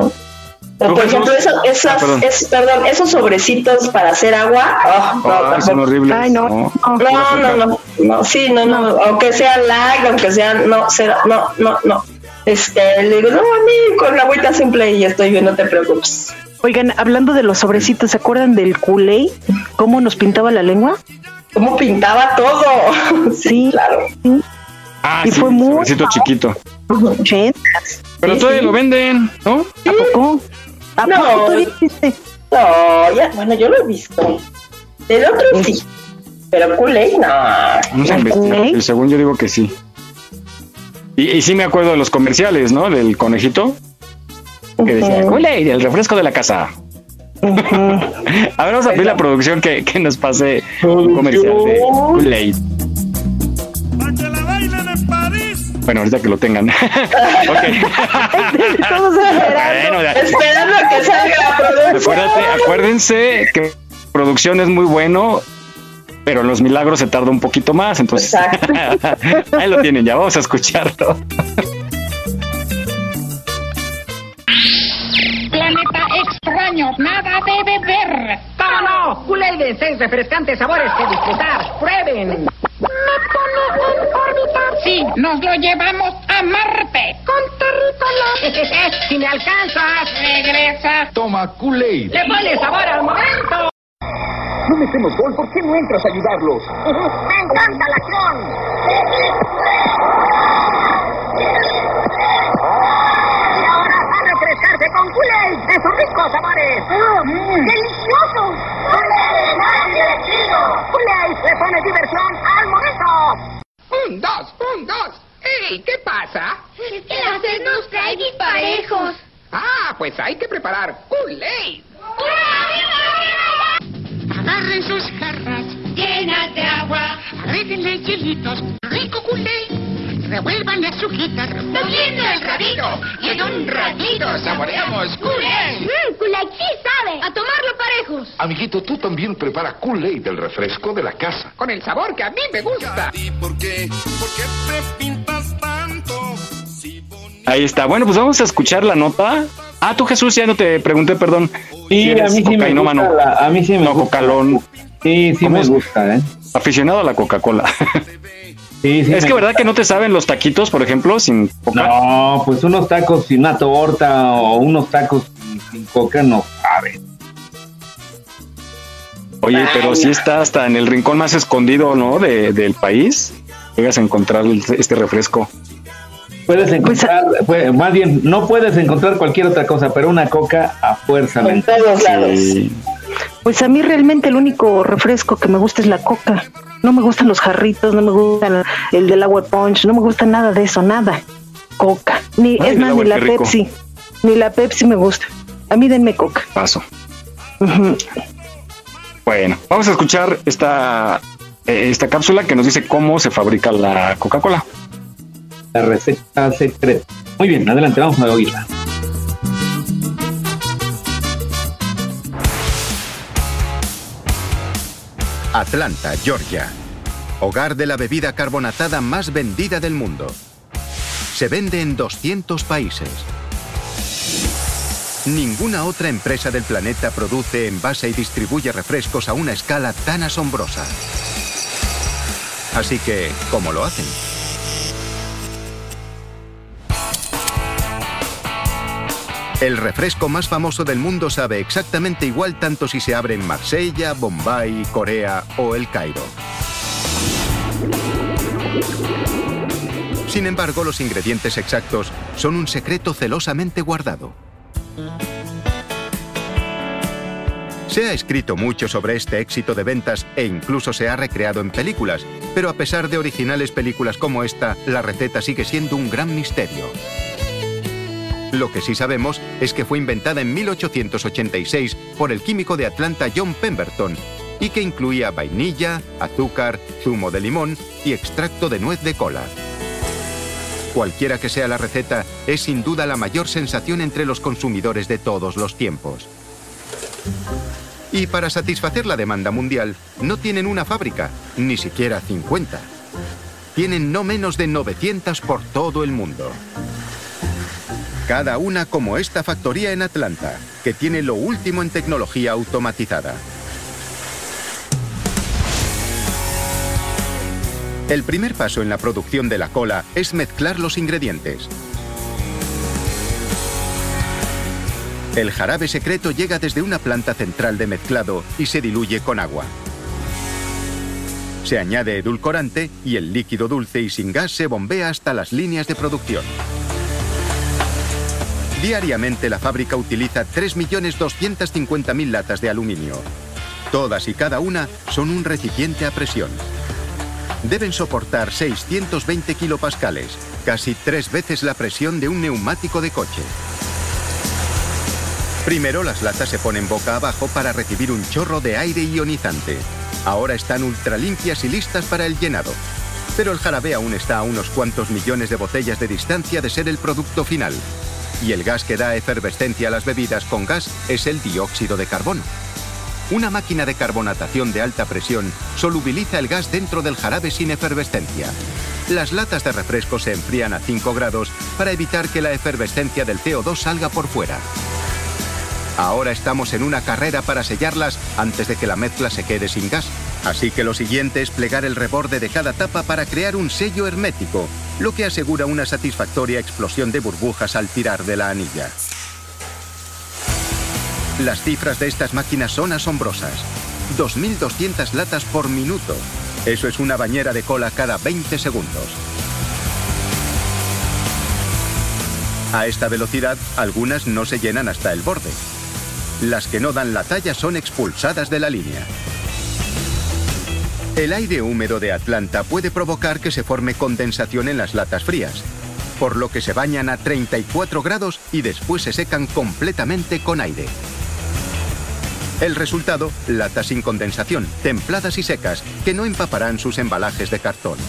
O por ejemplo, eso- esas, Ah, perdón. es- perdón, esos sobrecitos para hacer agua, oh, no, Ay, son horribles. Ay, no. No. No, no, no, no, sí, no, no, aunque sea light, aunque sea, no, cero, no, no, no. Este, le digo, no, a mí con la agüita simple y estoy bien, no te preocupes. Oigan, hablando de los sobrecitos, ¿se acuerdan del culé? ¿Cómo nos pintaba la lengua? ¿Cómo pintaba todo? Sí, claro. Ah, Y sí, fue muy sobrecito chiquito. Pero Sí, todavía sí. lo venden, ¿no? ¿A poco? ¿A No. poco todavía existe? No, ya, bueno, yo lo he visto. El otro sí, pero Kool-Aid no. Vamos a investigar. Kool-Aid? El segundo yo digo que sí. Y, y sí me acuerdo de los comerciales, ¿no? Del conejito. Que decía. Kool-Aid, el refresco de la casa. a ver, vamos a pedir la producción que, que nos pase un comercial de Kool-Aid. Bueno, ahorita que lo tengan. Bueno. Esperando a que salga la producción. Acuérdate- acuérdense que producción es muy bueno, pero en los milagros se tarda un poquito más, entonces ahí lo tienen, ya vamos a escucharlo. Planeta extraño, nada de beber. ¿Cómo no? Kool-Aid de seis refrescantes sabores que disfrutar. Prueben. ¿Me pone en órbita? Sí, nos lo llevamos a Marte. Con terrícola. si me alcanzas, regresa. Toma Kool-Aid. Le pone sabor al momento. No metemos gol, ¿por qué no entras a ayudarlos? Me encanta la acción. Y ahora a refrescarse con Kool-Aid de sus ricos sabores. ¡Delicioso! Kool-Aid le pone diversión al momento. Un, dos, un, dos. ¡Ey! ¿Qué pasa? Es que la sed nos trae disparejos. Ah, pues hay que preparar Kool-Aid. Agarren sus jarras llenas de agua. Agréguenle hielitos, rico Kool-Aid. Revuélvanle azuquitas, moviendo el rabito. Y en un ratito saboreamos Kool-Aid. Mmm, Kool-Aid sí sabe. A tomarlo parejos. Amiguito, tú también prepara Kool-Aid, el refresco de la casa. Con el sabor que a mí me gusta. ¿Por qué? ¿Por qué te pintas tanto? Ahí está. Bueno, pues vamos a escuchar la nota. Ah, tú Jesús, ya no te pregunté, perdón. Sí, Si a mí sí me gusta. la- a mí sí me No, gusta. cocalón. Sí, sí ¿Cómo me es? gusta, ¿eh? Aficionado a la Coca-Cola. Sí, sí es me que verdad que no te saben los taquitos, por ejemplo, sin coca. No, pues unos tacos sin una torta o unos tacos sin, sin coca no saben. Oye, pero sí está hasta en el rincón más escondido, ¿no? De- del país. Llegas a encontrar este refresco. Puedes encontrar, pues, más bien, no puedes encontrar cualquier otra cosa, pero una coca a fuerza. En todos lados. Pues a mí realmente el único refresco que me gusta es la coca. No me gustan los jarritos, no me gusta el del agua punch, no me gusta nada de eso, nada. Coca. Ni, Ay, es más, ni la rico. Pepsi. Ni la Pepsi me gusta. A mí denme coca. Paso. Bueno, vamos a escuchar esta, eh, esta cápsula que nos dice cómo se fabrica la Coca-Cola. La receta secreta. Muy bien, adelante, vamos a oírla. Atlanta, Georgia. Hogar de la bebida carbonatada más vendida del mundo. Se vende en 200 países. Ninguna otra empresa del planeta produce, envase y distribuye refrescos a una escala tan asombrosa. Así que, ¿cómo lo hacen? El refresco más famoso del mundo sabe exactamente igual tanto si se abre en Marsella, Bombay, Corea o El Cairo. Sin embargo, los ingredientes exactos son un secreto celosamente guardado. Se ha escrito mucho sobre este éxito de ventas e incluso se ha recreado en películas, pero a pesar de originales películas como esta, la receta sigue siendo un gran misterio. Lo que sí sabemos es que fue inventada en 1886 por el químico de Atlanta John Pemberton y que incluía vainilla, azúcar, zumo de limón y extracto de nuez de cola. Cualquiera que sea la receta, es sin duda la mayor sensación entre los consumidores de todos los tiempos. Y para satisfacer la demanda mundial, no tienen una fábrica, ni siquiera 50. Tienen no menos de 900 por todo el mundo. Cada una como esta factoría en Atlanta, que tiene lo último en tecnología automatizada. El primer paso en la producción de la cola es mezclar los ingredientes. El jarabe secreto llega desde una planta central de mezclado y se diluye con agua. Se añade edulcorante y el líquido dulce y sin gas se bombea hasta las líneas de producción. Diariamente la fábrica utiliza 3.250.000 latas de aluminio. Todas y cada una son un recipiente a presión. Deben soportar 620 kilopascales, casi tres veces la presión de un neumático de coche. Primero las latas se ponen boca abajo para recibir un chorro de aire ionizante. Ahora están ultra limpias y listas para el llenado. Pero el jarabe aún está a unos cuantos millones de botellas de distancia de ser el producto final. Y el gas que da efervescencia a las bebidas con gas es el dióxido de carbono. Una máquina de carbonatación de alta presión solubiliza el gas dentro del jarabe sin efervescencia. Las latas de refresco se enfrían a 5 grados para evitar que la efervescencia del CO2 salga por fuera. Ahora estamos en una carrera para sellarlas antes de que la mezcla se quede sin gas. Así que lo siguiente es plegar el reborde de cada tapa para crear un sello hermético, lo que asegura una satisfactoria explosión de burbujas al tirar de la anilla. Las cifras de estas máquinas son asombrosas. 2.200 latas por minuto. Eso es una bañera de cola cada 20 segundos. A esta velocidad, algunas no se llenan hasta el borde. Las que no dan la talla son expulsadas de la línea. El aire húmedo de Atlanta puede provocar que se forme condensación en las latas frías, por lo que se bañan a 34 grados y después se secan completamente con aire. El resultado, latas sin condensación, templadas y secas, que no empaparán sus embalajes de cartón.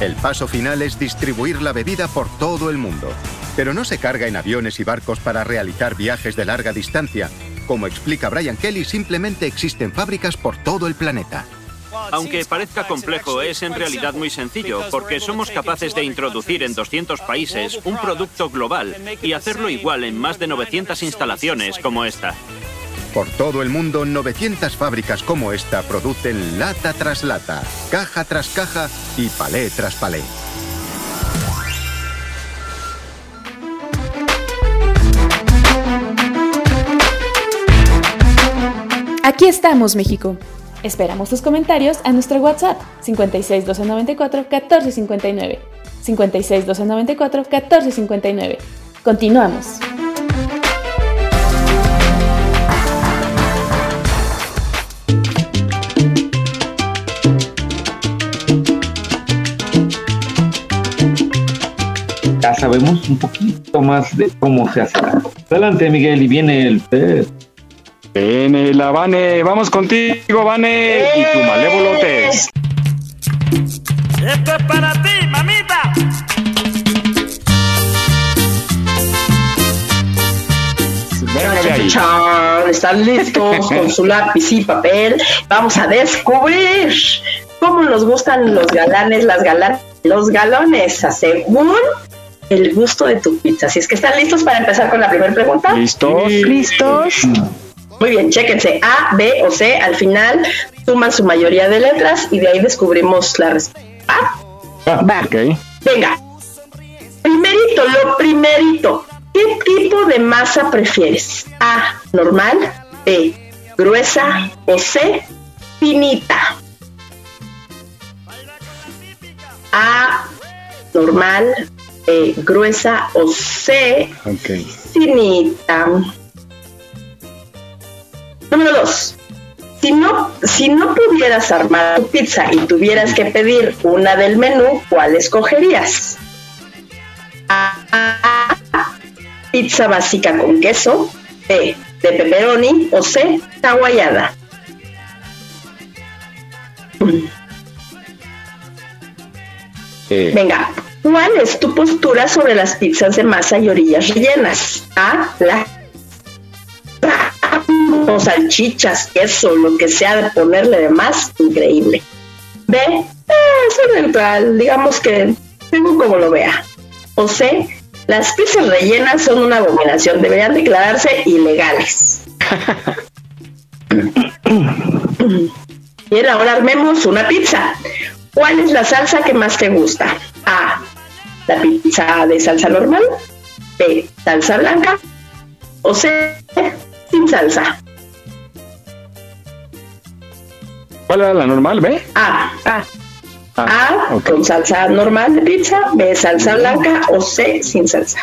El paso final es distribuir la bebida por todo el mundo. Pero no se carga en aviones y barcos para realizar viajes de larga distancia. Como explica Brian Kelly, simplemente existen fábricas por todo el planeta. Aunque parezca complejo, es en realidad muy sencillo, porque somos capaces de introducir en 200 países un producto global y hacerlo igual en más de 900 instalaciones como esta. Por todo el mundo, 900 fábricas como esta producen lata tras lata, caja tras caja y palé tras palé. Aquí estamos, México. Esperamos tus comentarios a nuestro WhatsApp 56 294 1459. 56 294 1459. Continuamos. Ya sabemos un poquito más de cómo se hace. Adelante, Miguel, y viene el pez. Viene la Vane, vamos contigo, Vane, y tu malévolo test. Esto es para ti, mamita. Venga de ahí. Chan, ¿Están listos con su lápiz y papel? Vamos a descubrir cómo nos gustan los galanes, las galanas, los galones, según el gusto de tu pizza. Si es que están listos para empezar con la primera pregunta. ¿Listos? ¿Listos? Muy bien, chéquense. A, B o C. Al final suman su mayoría de letras y de ahí descubrimos la respuesta. Va. Ok. Venga. Primerito, lo primerito. ¿Qué tipo de masa prefieres? A, normal, B, gruesa o C, finita. A, normal, B, gruesa o C, finita. Número dos. Si no, si no pudieras armar tu pizza y tuvieras que pedir una del menú, ¿cuál escogerías? A, pizza básica con queso, B, de pepperoni o C, hawaiana. Eh, Venga, ¿cuál es tu postura sobre las pizzas de masa y orillas rellenas? A, la o salchichas, queso, lo que sea de ponerle de más, increíble. B, eh, es neutral, digamos que según como lo vea. O C, las pizzas rellenas son una abominación, deberían declararse ilegales. Bien, ahora armemos una pizza. ¿Cuál es la salsa que más te gusta? A, la pizza de salsa normal. B, salsa blanca. O C, sin salsa. ¿Cuál era la normal, ve? A, A. Ah, A con salsa normal de pizza, B salsa blanca o C sin salsa.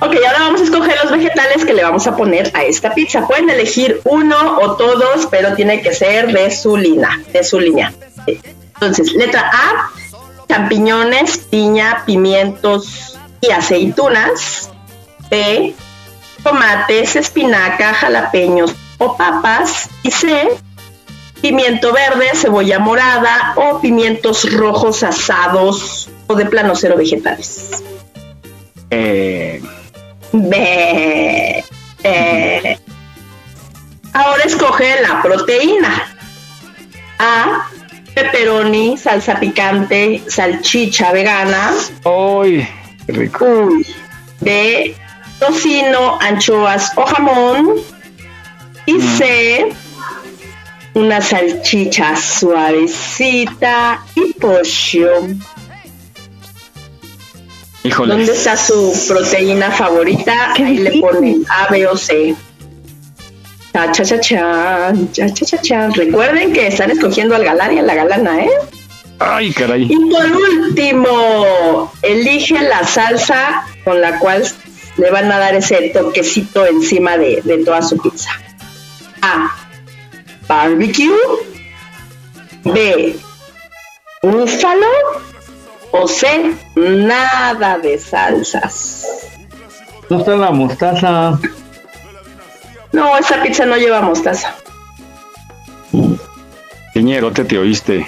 Ok, ahora vamos a escoger los vegetales que le vamos a poner a esta pizza. Pueden elegir uno o todos, pero tiene que ser de su línea, de su línea. Entonces, letra A, champiñones, piña, pimientos y aceitunas. B, tomates, espinaca, jalapeños o papas. Y C, pimiento verde, cebolla morada o pimientos rojos asados o de plano cero vegetales. Eh. Ahora escoge la proteína. A. Pepperoni, salsa picante, salchicha vegana. ¡Ay! Qué rico. Uy. B. Tocino, anchoas o jamón. Y C. Una salchicha suavecita y pollo. Híjole. ¿Dónde está su proteína favorita? Ahí le ponen A, B o C. Cha, cha, cha, cha, cha, cha, cha, cha. Recuerden que están escogiendo al galán y a la galana, ¿eh? Ay, caray. Y por último, elige la salsa con la cual le van a dar ese toquecito encima de, de toda su pizza. A. Barbecue. B. Búfalo. O C. Nada de salsas. ¿No está la mostaza? No, esa pizza no lleva mostaza. Piñero, te te oíste.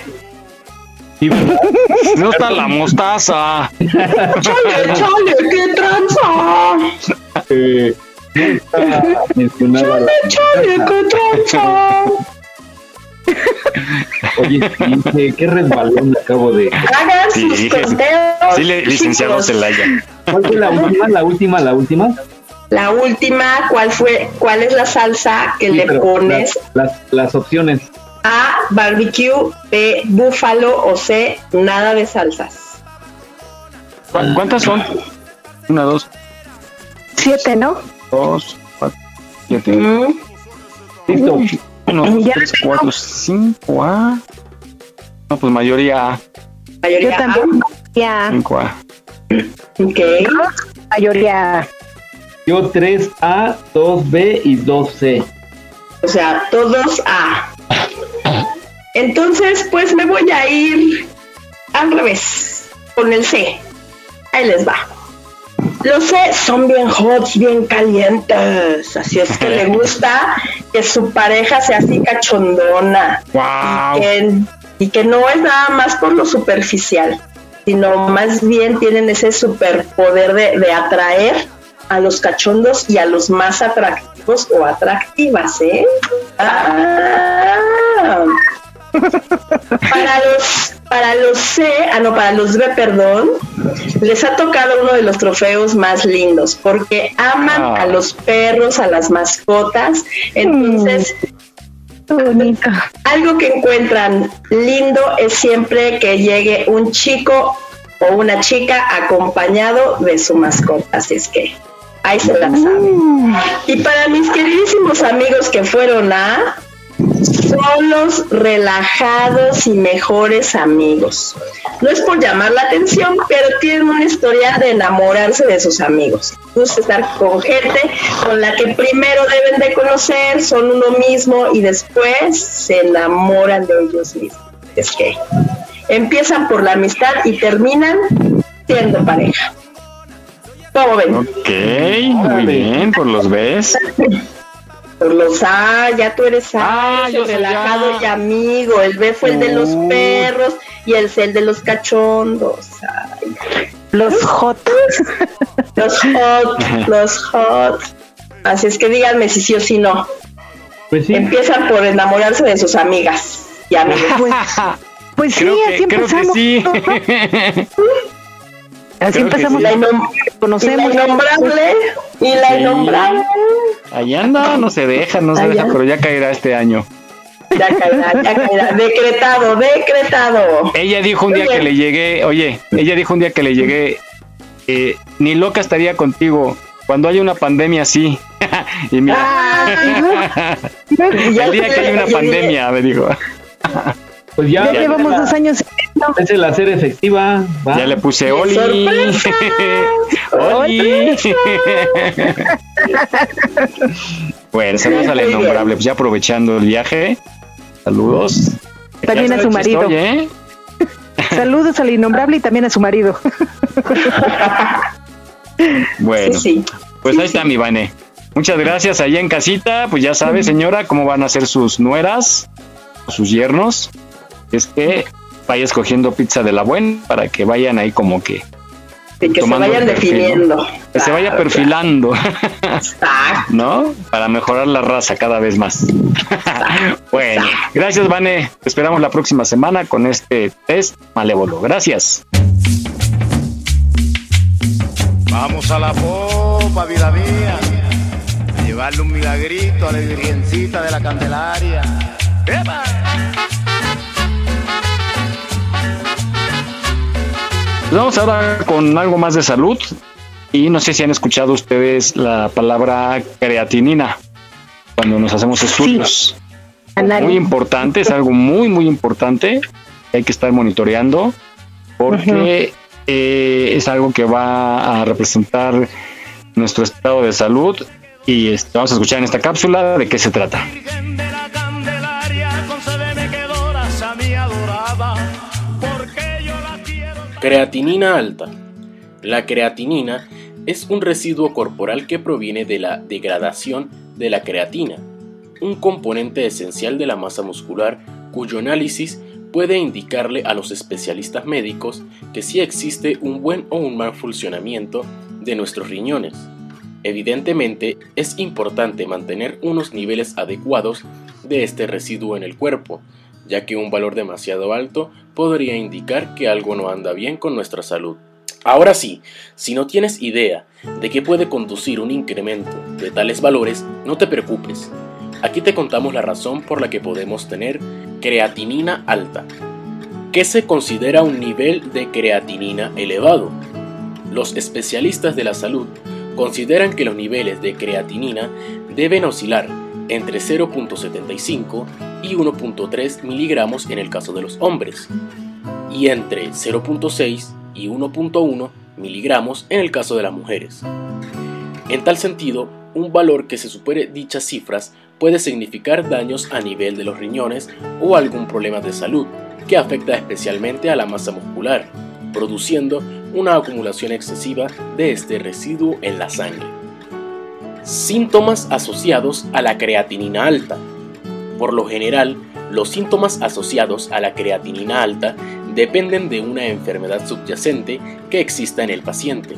No está la mostaza. ¡Chale, chale! ¡Qué tranza! Eh, mencionada la- ¡Chale, qué tranza! Oye, sí, qué- qué resbalón acabo de. Hagan Sí, sus sí, conteos. Sí, licenciado. Celaya. ¿Cuál fue la última? La última, la última. La última, ¿cuál fue? ¿Cuál es la salsa que Sí, le pones? Las, las, las opciones. A, barbecue, B, búfalo o C, nada de salsas. ¿Cu- ¿Cuántas son? Una, dos, Siete, ¿no? dos, cuatro, siete. Mm, Listo. Uno, Ya tres, tengo. cuatro, cinco A. No, pues mayoría A. mayoría Yo también. Ya. Cinco A. Ok. Mayoría. Yo 3A, 2B y 2C. O sea, todos A. Entonces, pues me voy a ir al revés, con el C. Ahí les va. Los C son bien hot, bien calientes. Así es que le gusta que su pareja sea así cachondona. Wow. Y que, y que no es nada más por lo superficial, sino más bien tienen ese superpoder de, de atraer a los cachondos y a los más atractivos o atractivas, ¿eh? Ah. Para los, para los C, ah no, para los B, perdón, les ha tocado uno de los trofeos más lindos, porque aman Ah. a los perros, a las mascotas, entonces Bonito. algo que encuentran lindo es siempre que llegue un chico o una chica acompañado de su mascota, así es que ahí se la saben. Y para mis queridísimos amigos que fueron a son los relajados y mejores amigos. No es por llamar la atención, pero tienen una historia de enamorarse de sus amigos. Gusta estar con gente con la que primero deben de conocer, son uno mismo y después se enamoran de ellos mismos. Es que empiezan por la amistad y terminan siendo pareja. ¿Cómo ven? Ok, muy bien, por los ves. Por los A, ya tú eres A, Ah, yo relajado y amigo. El B fue el de los Uy. perros y el C el de los cachondos. Ay, Los hot. los hot, los hot. Así es que díganme si sí o si no. Pues sí. Empiezan por enamorarse de sus amigas y amigos. Pues sí, Creo así que, creo que sí. Así creo empezamos. sí. La, inom- y la Conocemos. innombrable y la Sí. innombrable. Ahí anda, no se deja, no se deja, pero ya caerá este año. Ya caerá, ya caerá. Decretado, decretado. Ella dijo un día Oye. que le llegué, oye, ella dijo un día que le llegué, eh, ni loca estaría contigo cuando haya una pandemia así. y mira, Ah, el día que haya una pandemia, me dijo. Pues ya, Ya Ya, llevamos dos años. es el hacer efectiva. va. Ya le puse ¡Qué Oli. sorpresa! Oli. bueno, saludos a la innombrable, pues ya aprovechando el viaje. Saludos. También a su marido. estoy, ¿eh? Saludos al innombrable y también a su marido. Bueno, Sí, sí. pues ahí está mi Vane. Muchas gracias allá en casita. Pues ya sabe, señora, cómo van a ser sus nueras o sus yernos. Es que vaya escogiendo pizza de la buena para que vayan ahí como que. Y que se vayan definiendo. Que se vaya Claro, perfilando. ¿No? Para mejorar la raza cada vez más. bueno, gracias, Vane. Te esperamos la próxima semana con este test malévolo. Gracias. Vamos a la popa, vida mía. A llevarle un milagrito a la virgencita de la Candelaria. ¡Epa! Pues vamos ahora con algo más de salud. Y no sé si han escuchado ustedes la palabra creatinina cuando nos hacemos estudios. Muy importante, es algo muy, muy importante que hay que estar monitoreando porque eh, es algo que va a representar nuestro estado de salud. Y este, vamos a escuchar en esta cápsula de qué se trata. Creatinina alta. La creatinina es un residuo corporal que proviene de la degradación de la creatina, un componente esencial de la masa muscular cuyo análisis puede indicarle a los especialistas médicos que sí existe un buen o un mal funcionamiento de nuestros riñones. Evidentemente, es importante mantener unos niveles adecuados de este residuo en el cuerpo, ya que un valor demasiado alto podría indicar que algo no anda bien con nuestra salud. Ahora sí, si no tienes idea de qué puede conducir un incremento de tales valores, no te preocupes. Aquí te contamos la razón por la que podemos tener creatinina alta. ¿Qué se considera un nivel de creatinina elevado? Los especialistas de la salud consideran que los niveles de creatinina deben oscilar entre 0.75 y 1.3 miligramos en el caso de los hombres y entre 0.6 y 1.1 miligramos en el caso de las mujeres. En tal sentido, un valor que se supere dichas cifras puede significar daños a nivel de los riñones o algún problema de salud que afecta especialmente a la masa muscular, produciendo una acumulación excesiva de este residuo en la sangre. Síntomas asociados a la creatinina alta. Por lo general, los síntomas asociados a la creatinina alta dependen de una enfermedad subyacente que exista en el paciente,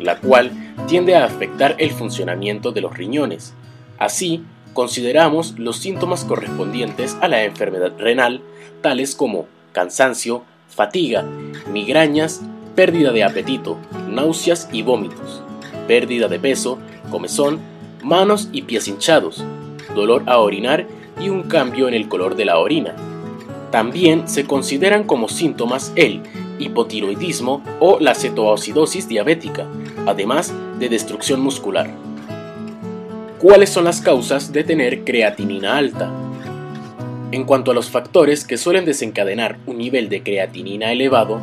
la cual tiende a afectar el funcionamiento de los riñones. Así, consideramos los síntomas correspondientes a la enfermedad renal, tales como cansancio, fatiga, migrañas, pérdida de apetito, náuseas y vómitos, pérdida de peso, comezón, manos y pies hinchados, dolor a orinar y un cambio en el color de la orina. También se consideran como síntomas el hipotiroidismo o la cetoacidosis diabética, además de destrucción muscular. ¿Cuáles son las causas de tener creatinina alta? En cuanto a los factores que suelen desencadenar un nivel de creatinina elevado,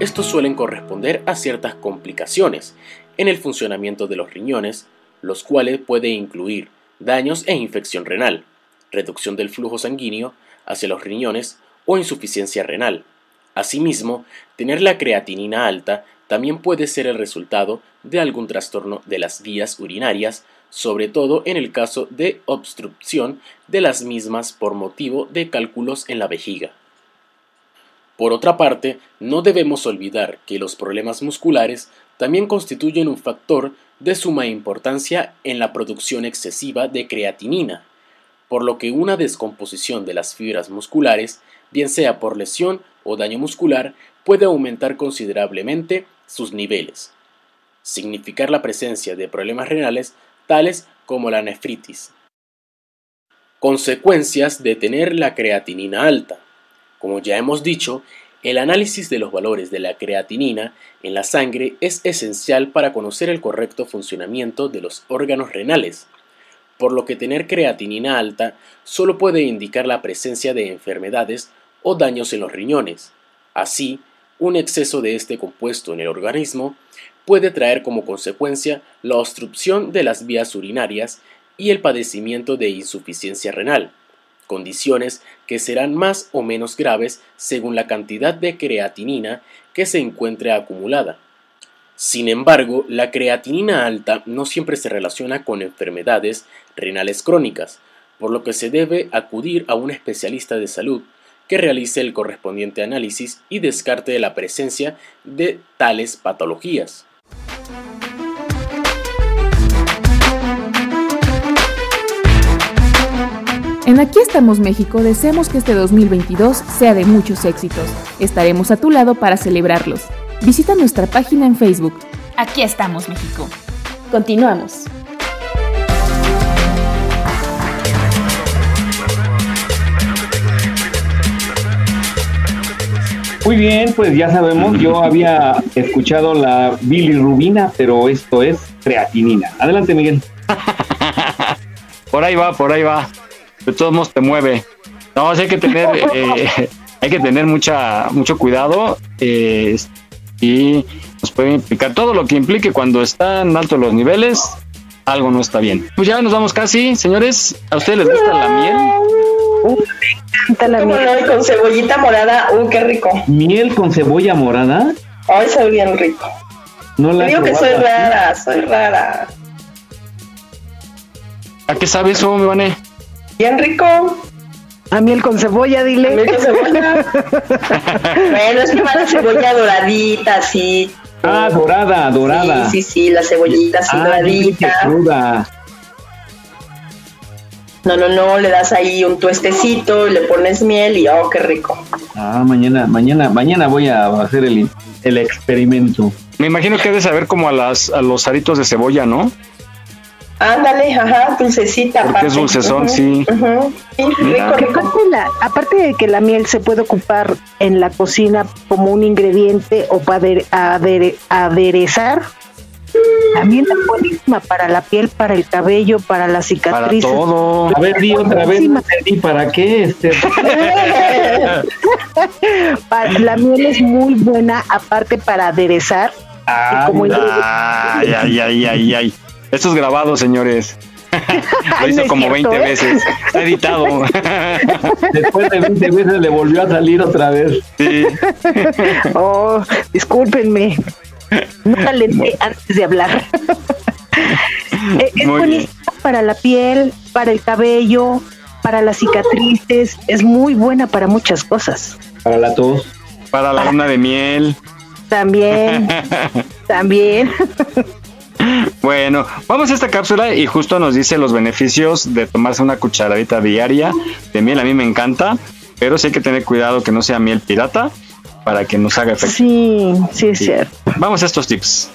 estos suelen corresponder a ciertas complicaciones en el funcionamiento de los riñones, los cuales puede incluir daños e infección renal, reducción del flujo sanguíneo hacia los riñones o insuficiencia renal. Asimismo, tener la creatinina alta también puede ser el resultado de algún trastorno de las vías urinarias, sobre todo en el caso de obstrucción de las mismas por motivo de cálculos en la vejiga. Por otra parte, no debemos olvidar que los problemas musculares también constituyen un factor de suma importancia en la producción excesiva de creatinina, por lo que una descomposición de las fibras musculares, bien sea por lesión o daño muscular, puede aumentar considerablemente sus niveles. Significar la presencia de problemas renales tales como la nefritis. Consecuencias de tener la creatinina alta. Como ya hemos dicho, el análisis de los valores de la creatinina en la sangre es esencial para conocer el correcto funcionamiento de los órganos renales, por lo que tener creatinina alta solo puede indicar la presencia de enfermedades o daños en los riñones. Así, un exceso de este compuesto en el organismo puede traer como consecuencia la obstrucción de las vías urinarias y el padecimiento de insuficiencia renal, condiciones que serán más o menos graves según la cantidad de creatinina que se encuentre acumulada. Sin embargo, la creatinina alta no siempre se relaciona con enfermedades renales crónicas, por lo que se debe acudir a un especialista de salud que realice el correspondiente análisis y descarte la presencia de tales patologías. En Aquí estamos México deseamos que este 2022 sea de muchos éxitos. Estaremos a tu lado para celebrarlos. Visita nuestra página en Facebook. Aquí estamos México. Continuamos. Muy bien, pues ya sabemos, yo había escuchado la bilirrubina, pero esto es creatinina. Adelante, Miguel. Por ahí va, por ahí va. De todos modos te mueve. No, sí hay que tener, eh, hay que tener mucha, mucho cuidado eh, y nos puede implicar todo lo que implique cuando están altos los niveles, algo no está bien. Pues ya nos vamos casi, señores. ¿A ustedes les gusta la miel? ¿Cómo no? Y con cebollita morada, ¡uh, qué rico! ¿Miel con cebolla morada? Ay, soy bien rico. No la Digo que soy probado. rara, soy rara. ¿A qué sabe eso, mi Vane? Bien rico. A miel con cebolla, dile. Miel con cebolla. bueno, es que va la cebolla doradita, así. Ah, dorada, dorada. Sí, sí, sí, la cebollita así Ah, doradita. cruda. No, no, no, le das ahí un tuestecito y le pones miel y oh, qué rico. Ah, mañana, mañana, mañana voy a hacer el, el experimento. Me imagino que ha de saber como a, las, a los aritos de cebolla, ¿no? Ándale, ajá, dulcecita. Porque es aparte. dulcezón, Ujú, sí. rico, rico. Aparte, la- aparte de que la miel se puede ocupar en la cocina como un ingrediente o para adere- adere- aderezar, también es buenísima para la piel, para el cabello, para las cicatrices. todo. A ver, di otra vez, entendí para qué, este. Pa- La miel es muy buena, aparte para aderezar. Ah, como. Ay, ay, ay, ay, ay. Esto es grabado, señores. Lo hizo no como cierto, 20 ¿eh? veces. Está editado. Después de 20 veces le volvió a salir otra vez. Sí. Oh, discúlpenme. No calenté antes de hablar. Es Muy buenísima para la piel, para el cabello, para las cicatrices. Es muy buena para muchas cosas. Para la tos. Para la luna de miel. También, también. Bueno, vamos a esta cápsula y justo nos dice los beneficios de tomarse una cucharadita diaria de miel. A mí me encanta, pero sí hay que tener cuidado que no sea miel pirata para que nos haga efecto. Sí, sí es Sí. cierto. Vamos a estos tips.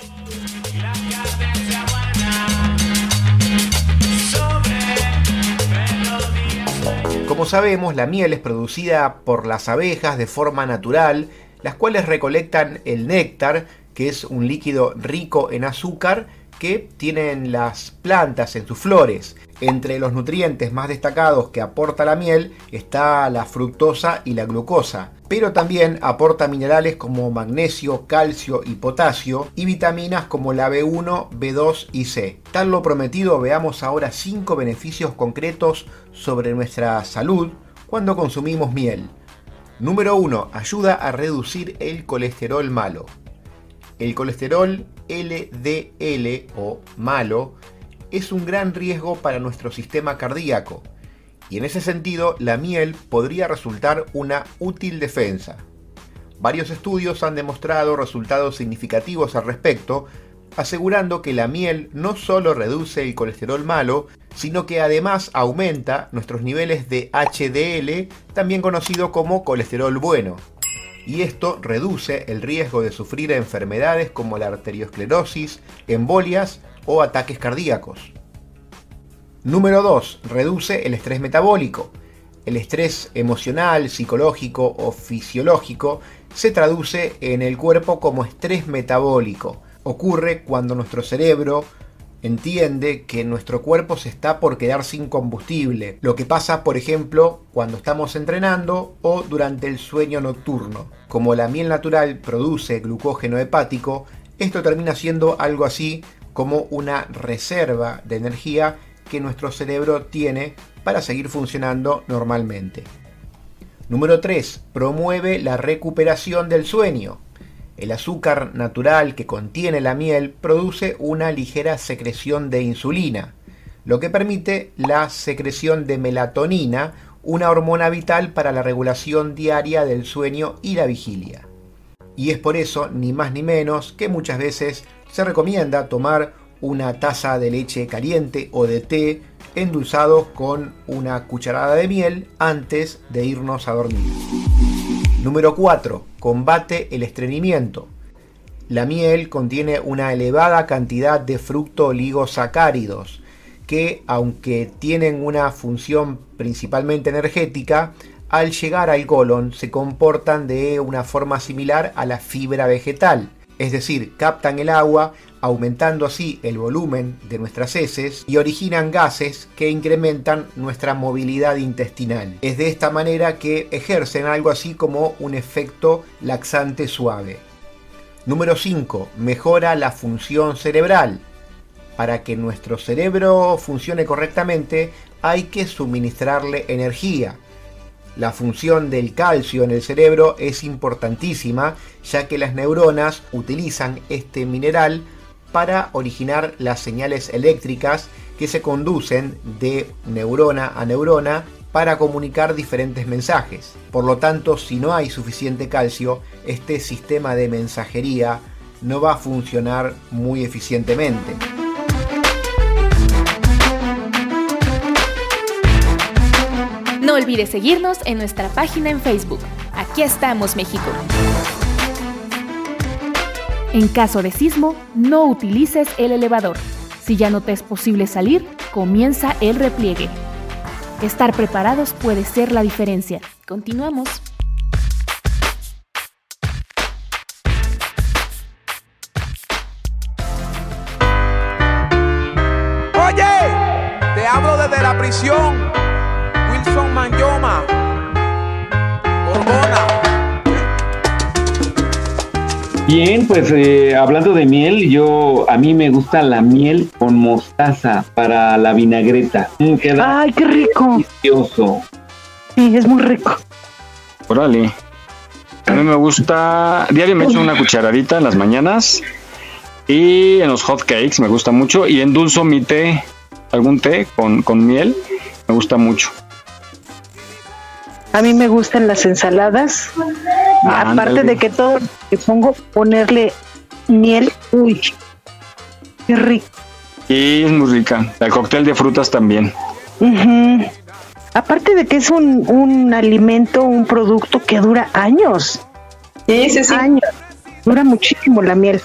Como sabemos, la miel es producida por las abejas de forma natural, las cuales recolectan el néctar, que es un líquido rico en azúcar que tienen las plantas en sus flores. Entre los nutrientes más destacados que aporta la miel está la fructosa y la glucosa, pero también aporta minerales como magnesio, calcio y potasio y vitaminas como la B1, B2 y C. Tal lo prometido, veamos ahora 5 beneficios concretos sobre nuestra salud cuando consumimos miel. Número 1. Ayuda a reducir el colesterol malo. El colesterol LDL o malo es un gran riesgo para nuestro sistema cardíaco y en ese sentido la miel podría resultar una útil defensa. Varios estudios han demostrado resultados significativos al respecto, asegurando que la miel no solo reduce el colesterol malo, sino que además aumenta nuestros niveles de HDL, también conocido como colesterol bueno. Y esto reduce el riesgo de sufrir enfermedades como la arteriosclerosis, embolias o ataques cardíacos. Número 2. Reduce el estrés metabólico. El estrés emocional, psicológico o fisiológico se traduce en el cuerpo como estrés metabólico. Ocurre cuando nuestro cerebro entiende que nuestro cuerpo se está por quedar sin combustible, lo que pasa por ejemplo cuando estamos entrenando o durante el sueño nocturno. Como la miel natural produce glucógeno hepático, esto termina siendo algo así como una reserva de energía que nuestro cerebro tiene para seguir funcionando normalmente. Número 3. Promueve la recuperación del sueño. El azúcar natural que contiene la miel produce una ligera secreción de insulina, lo que permite la secreción de melatonina, una hormona vital para la regulación diaria del sueño y la vigilia. Y es por eso, ni más ni menos, que muchas veces se recomienda tomar una taza de leche caliente o de té endulzados con una cucharada de miel antes de irnos a dormir. Número 4. Combate el estreñimiento. La miel contiene una elevada cantidad de fructooligosacáridos que, aunque tienen una función principalmente energética, al llegar al colon se comportan de una forma similar a la fibra vegetal, es decir, captan el agua, aumentando así el volumen de nuestras heces y originan gases que incrementan nuestra movilidad intestinal. Es de esta manera que ejercen algo así como un efecto laxante suave. Número 5. Mejora la función cerebral. Para que nuestro cerebro funcione correctamente hay que suministrarle energía. La función del calcio en el cerebro es importantísima ya que las neuronas utilizan este mineral para originar las señales eléctricas que se conducen de neurona a neurona para comunicar diferentes mensajes. Por lo tanto, si no hay suficiente calcio, este sistema de mensajería no va a funcionar muy eficientemente. No olvides seguirnos en nuestra página en Facebook. Aquí estamos, México. En caso de sismo, no utilices el elevador. Si ya no te es posible salir, comienza el repliegue. Estar preparados puede ser la diferencia. Continuamos. Oye, te hablo desde la prisión. Bien, pues eh, hablando de miel, yo a mí me gusta la miel con mostaza para la vinagreta. Mm, queda Ay, qué rico. delicioso. Sí, es muy rico. Órale. A mí me gusta. Diario me echo una cucharadita en las mañanas. Y en los hot cakes me gusta mucho. Y endulzo mi té, algún té con, con miel. Me gusta mucho. A mí me gustan las ensaladas. Ah, Aparte ándale. de que todo lo que pongo, ponerle miel. Uy, qué rico. Y es muy rica. El cóctel de frutas también. Aparte de que es un, un alimento, un producto que dura años. Sí, sí, sí. Años. Dura muchísimo la miel.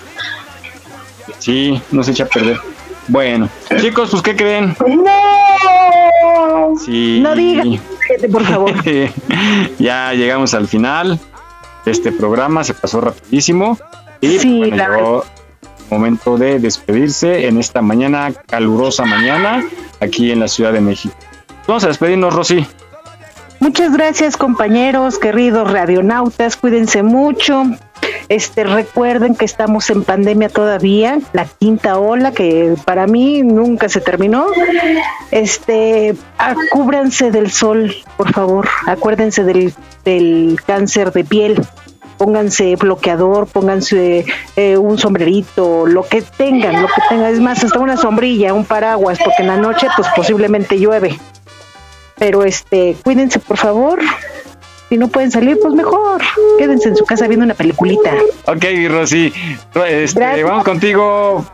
Sí, no se echa a perder. Bueno, chicos, pues ¿qué creen? ¡No! Sí. No digas, por favor. ya llegamos al final de este programa, se pasó rapidísimo. Y Sí, bueno, la llegó el momento de despedirse en esta mañana, calurosa mañana, aquí en la Ciudad de México. Vamos a despedirnos, Rosy. Muchas gracias compañeros, queridos radionautas, cuídense mucho. Este, recuerden que estamos en pandemia todavía, la quinta ola que para mí nunca se terminó. Este, ah, cúbranse del sol, por favor. Acuérdense del, del cáncer de piel. Pónganse bloqueador, pónganse eh, un sombrerito, lo que tengan, lo que tengan. Es más, hasta una sombrilla, un paraguas, porque en la noche pues posiblemente llueve pero este cuídense por favor si no pueden salir pues mejor quédense en su casa viendo una peliculita Ok, Rosy. Este, vamos contigo,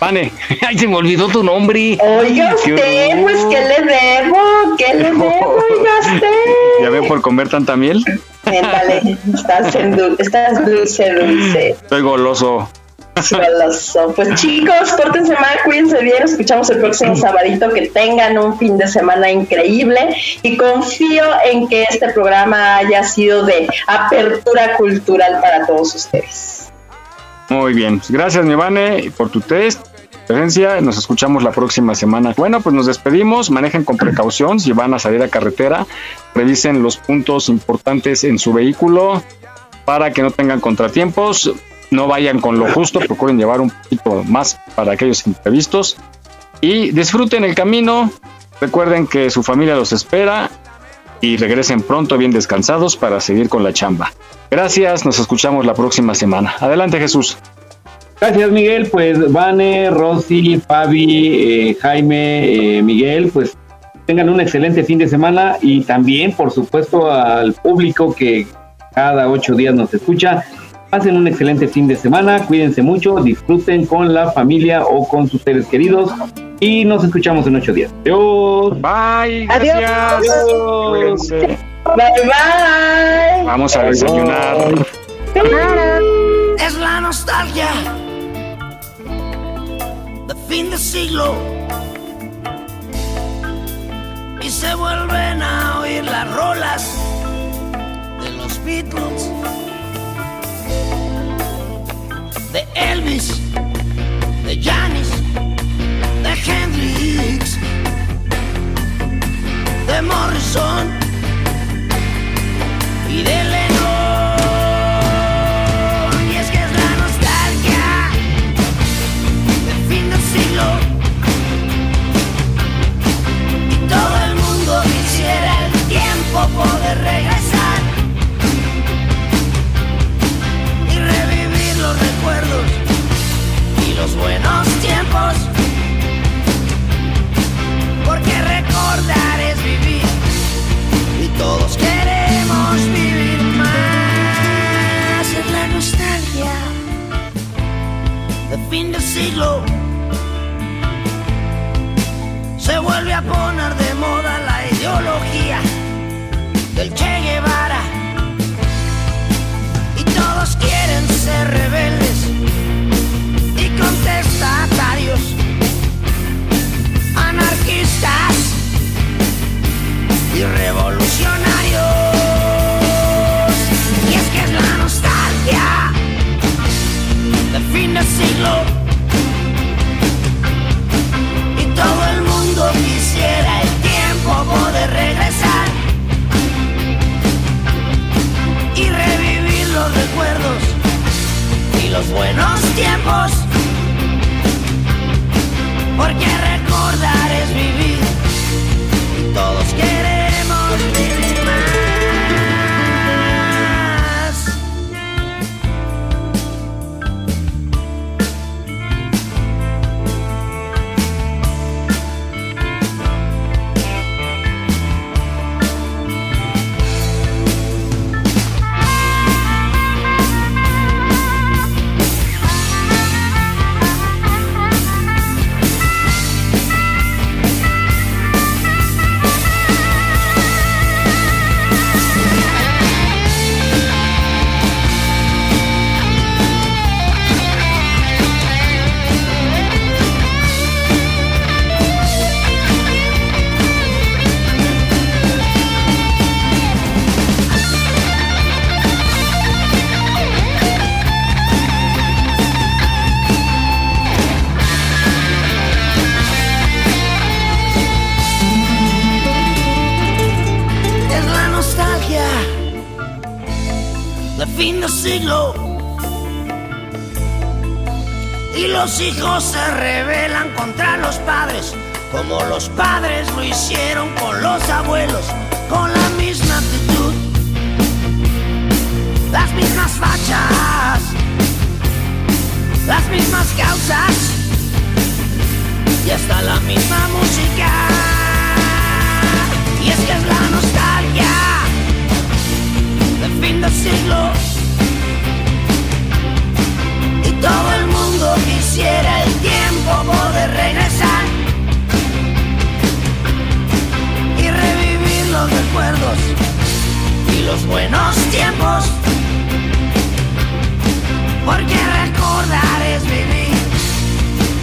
Pane. Ay, se me olvidó tu nombre. Oiga Qué usted, horror. pues, ¿qué le debo? ¿Qué le debo? Oiga usted. Ya ven por comer tanta miel. Ándale, estás, en dul- estás dulce, dulce. Estoy goloso. Pues chicos, pórtense mal, cuídense bien, escuchamos el próximo sabadito, que tengan un fin de semana increíble y confío en que este programa haya sido de apertura cultural para todos ustedes. Muy bien. Pues gracias, mi Vane, por tu test. Presencia, nos escuchamos la próxima semana. Bueno, pues nos despedimos. Manejen con precaución si van a salir a carretera. Revisen los puntos importantes en su vehículo para que no tengan contratiempos. No vayan con lo justo, procuren llevar un poquito más para aquellos imprevistos. Y disfruten el camino. Recuerden que su familia los espera y regresen pronto bien descansados para seguir con la chamba. Gracias, nos escuchamos la próxima semana. Adelante Jesús. Gracias Miguel, pues Vane, Rosy, Fabi, eh, Jaime, eh, Miguel, pues tengan un excelente fin de semana y también por supuesto al público que cada ocho días nos escucha. Pasen un excelente fin de semana, cuídense mucho, disfruten con la familia o con sus seres queridos y nos escuchamos en ocho días. Adiós. Bye. Adiós. Bye bye. Vamos a desayunar. Es la nostalgia de fin de siglo y se vuelven a oír las rolas de los Beatles, de Elvis, de Janis, de Hendrix, de Morrison y de Lennon. Y es que es la nostalgia del fin del siglo. Y todo el mundo quisiera el tiempo poder regresar fin de siglo. Se vuelve a poner de moda la ideología del Che Guevara. Y todos quieren ser rebeldes y contestatarios, anarquistas y revolucionarios. Siglo. Y todo el mundo quisiera el tiempo poder regresar y revivir los recuerdos y los buenos tiempos. Porque los hijos se rebelan contra los padres, como los padres lo hicieron con los abuelos, con la misma actitud, las mismas fachas, las mismas causas y hasta la misma música. Y es que es la nostalgia del fin del siglo. Y todo el mundo quisiera el tiempo poder regresar y revivir los recuerdos y los buenos tiempos. Porque recordar es vivir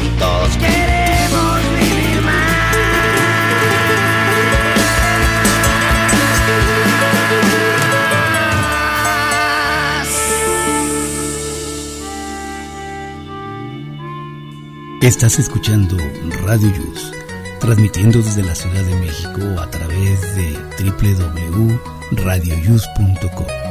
y todos queremos Estás escuchando Radio Yus, transmitiendo desde la Ciudad de México a través de www.radioyus.com.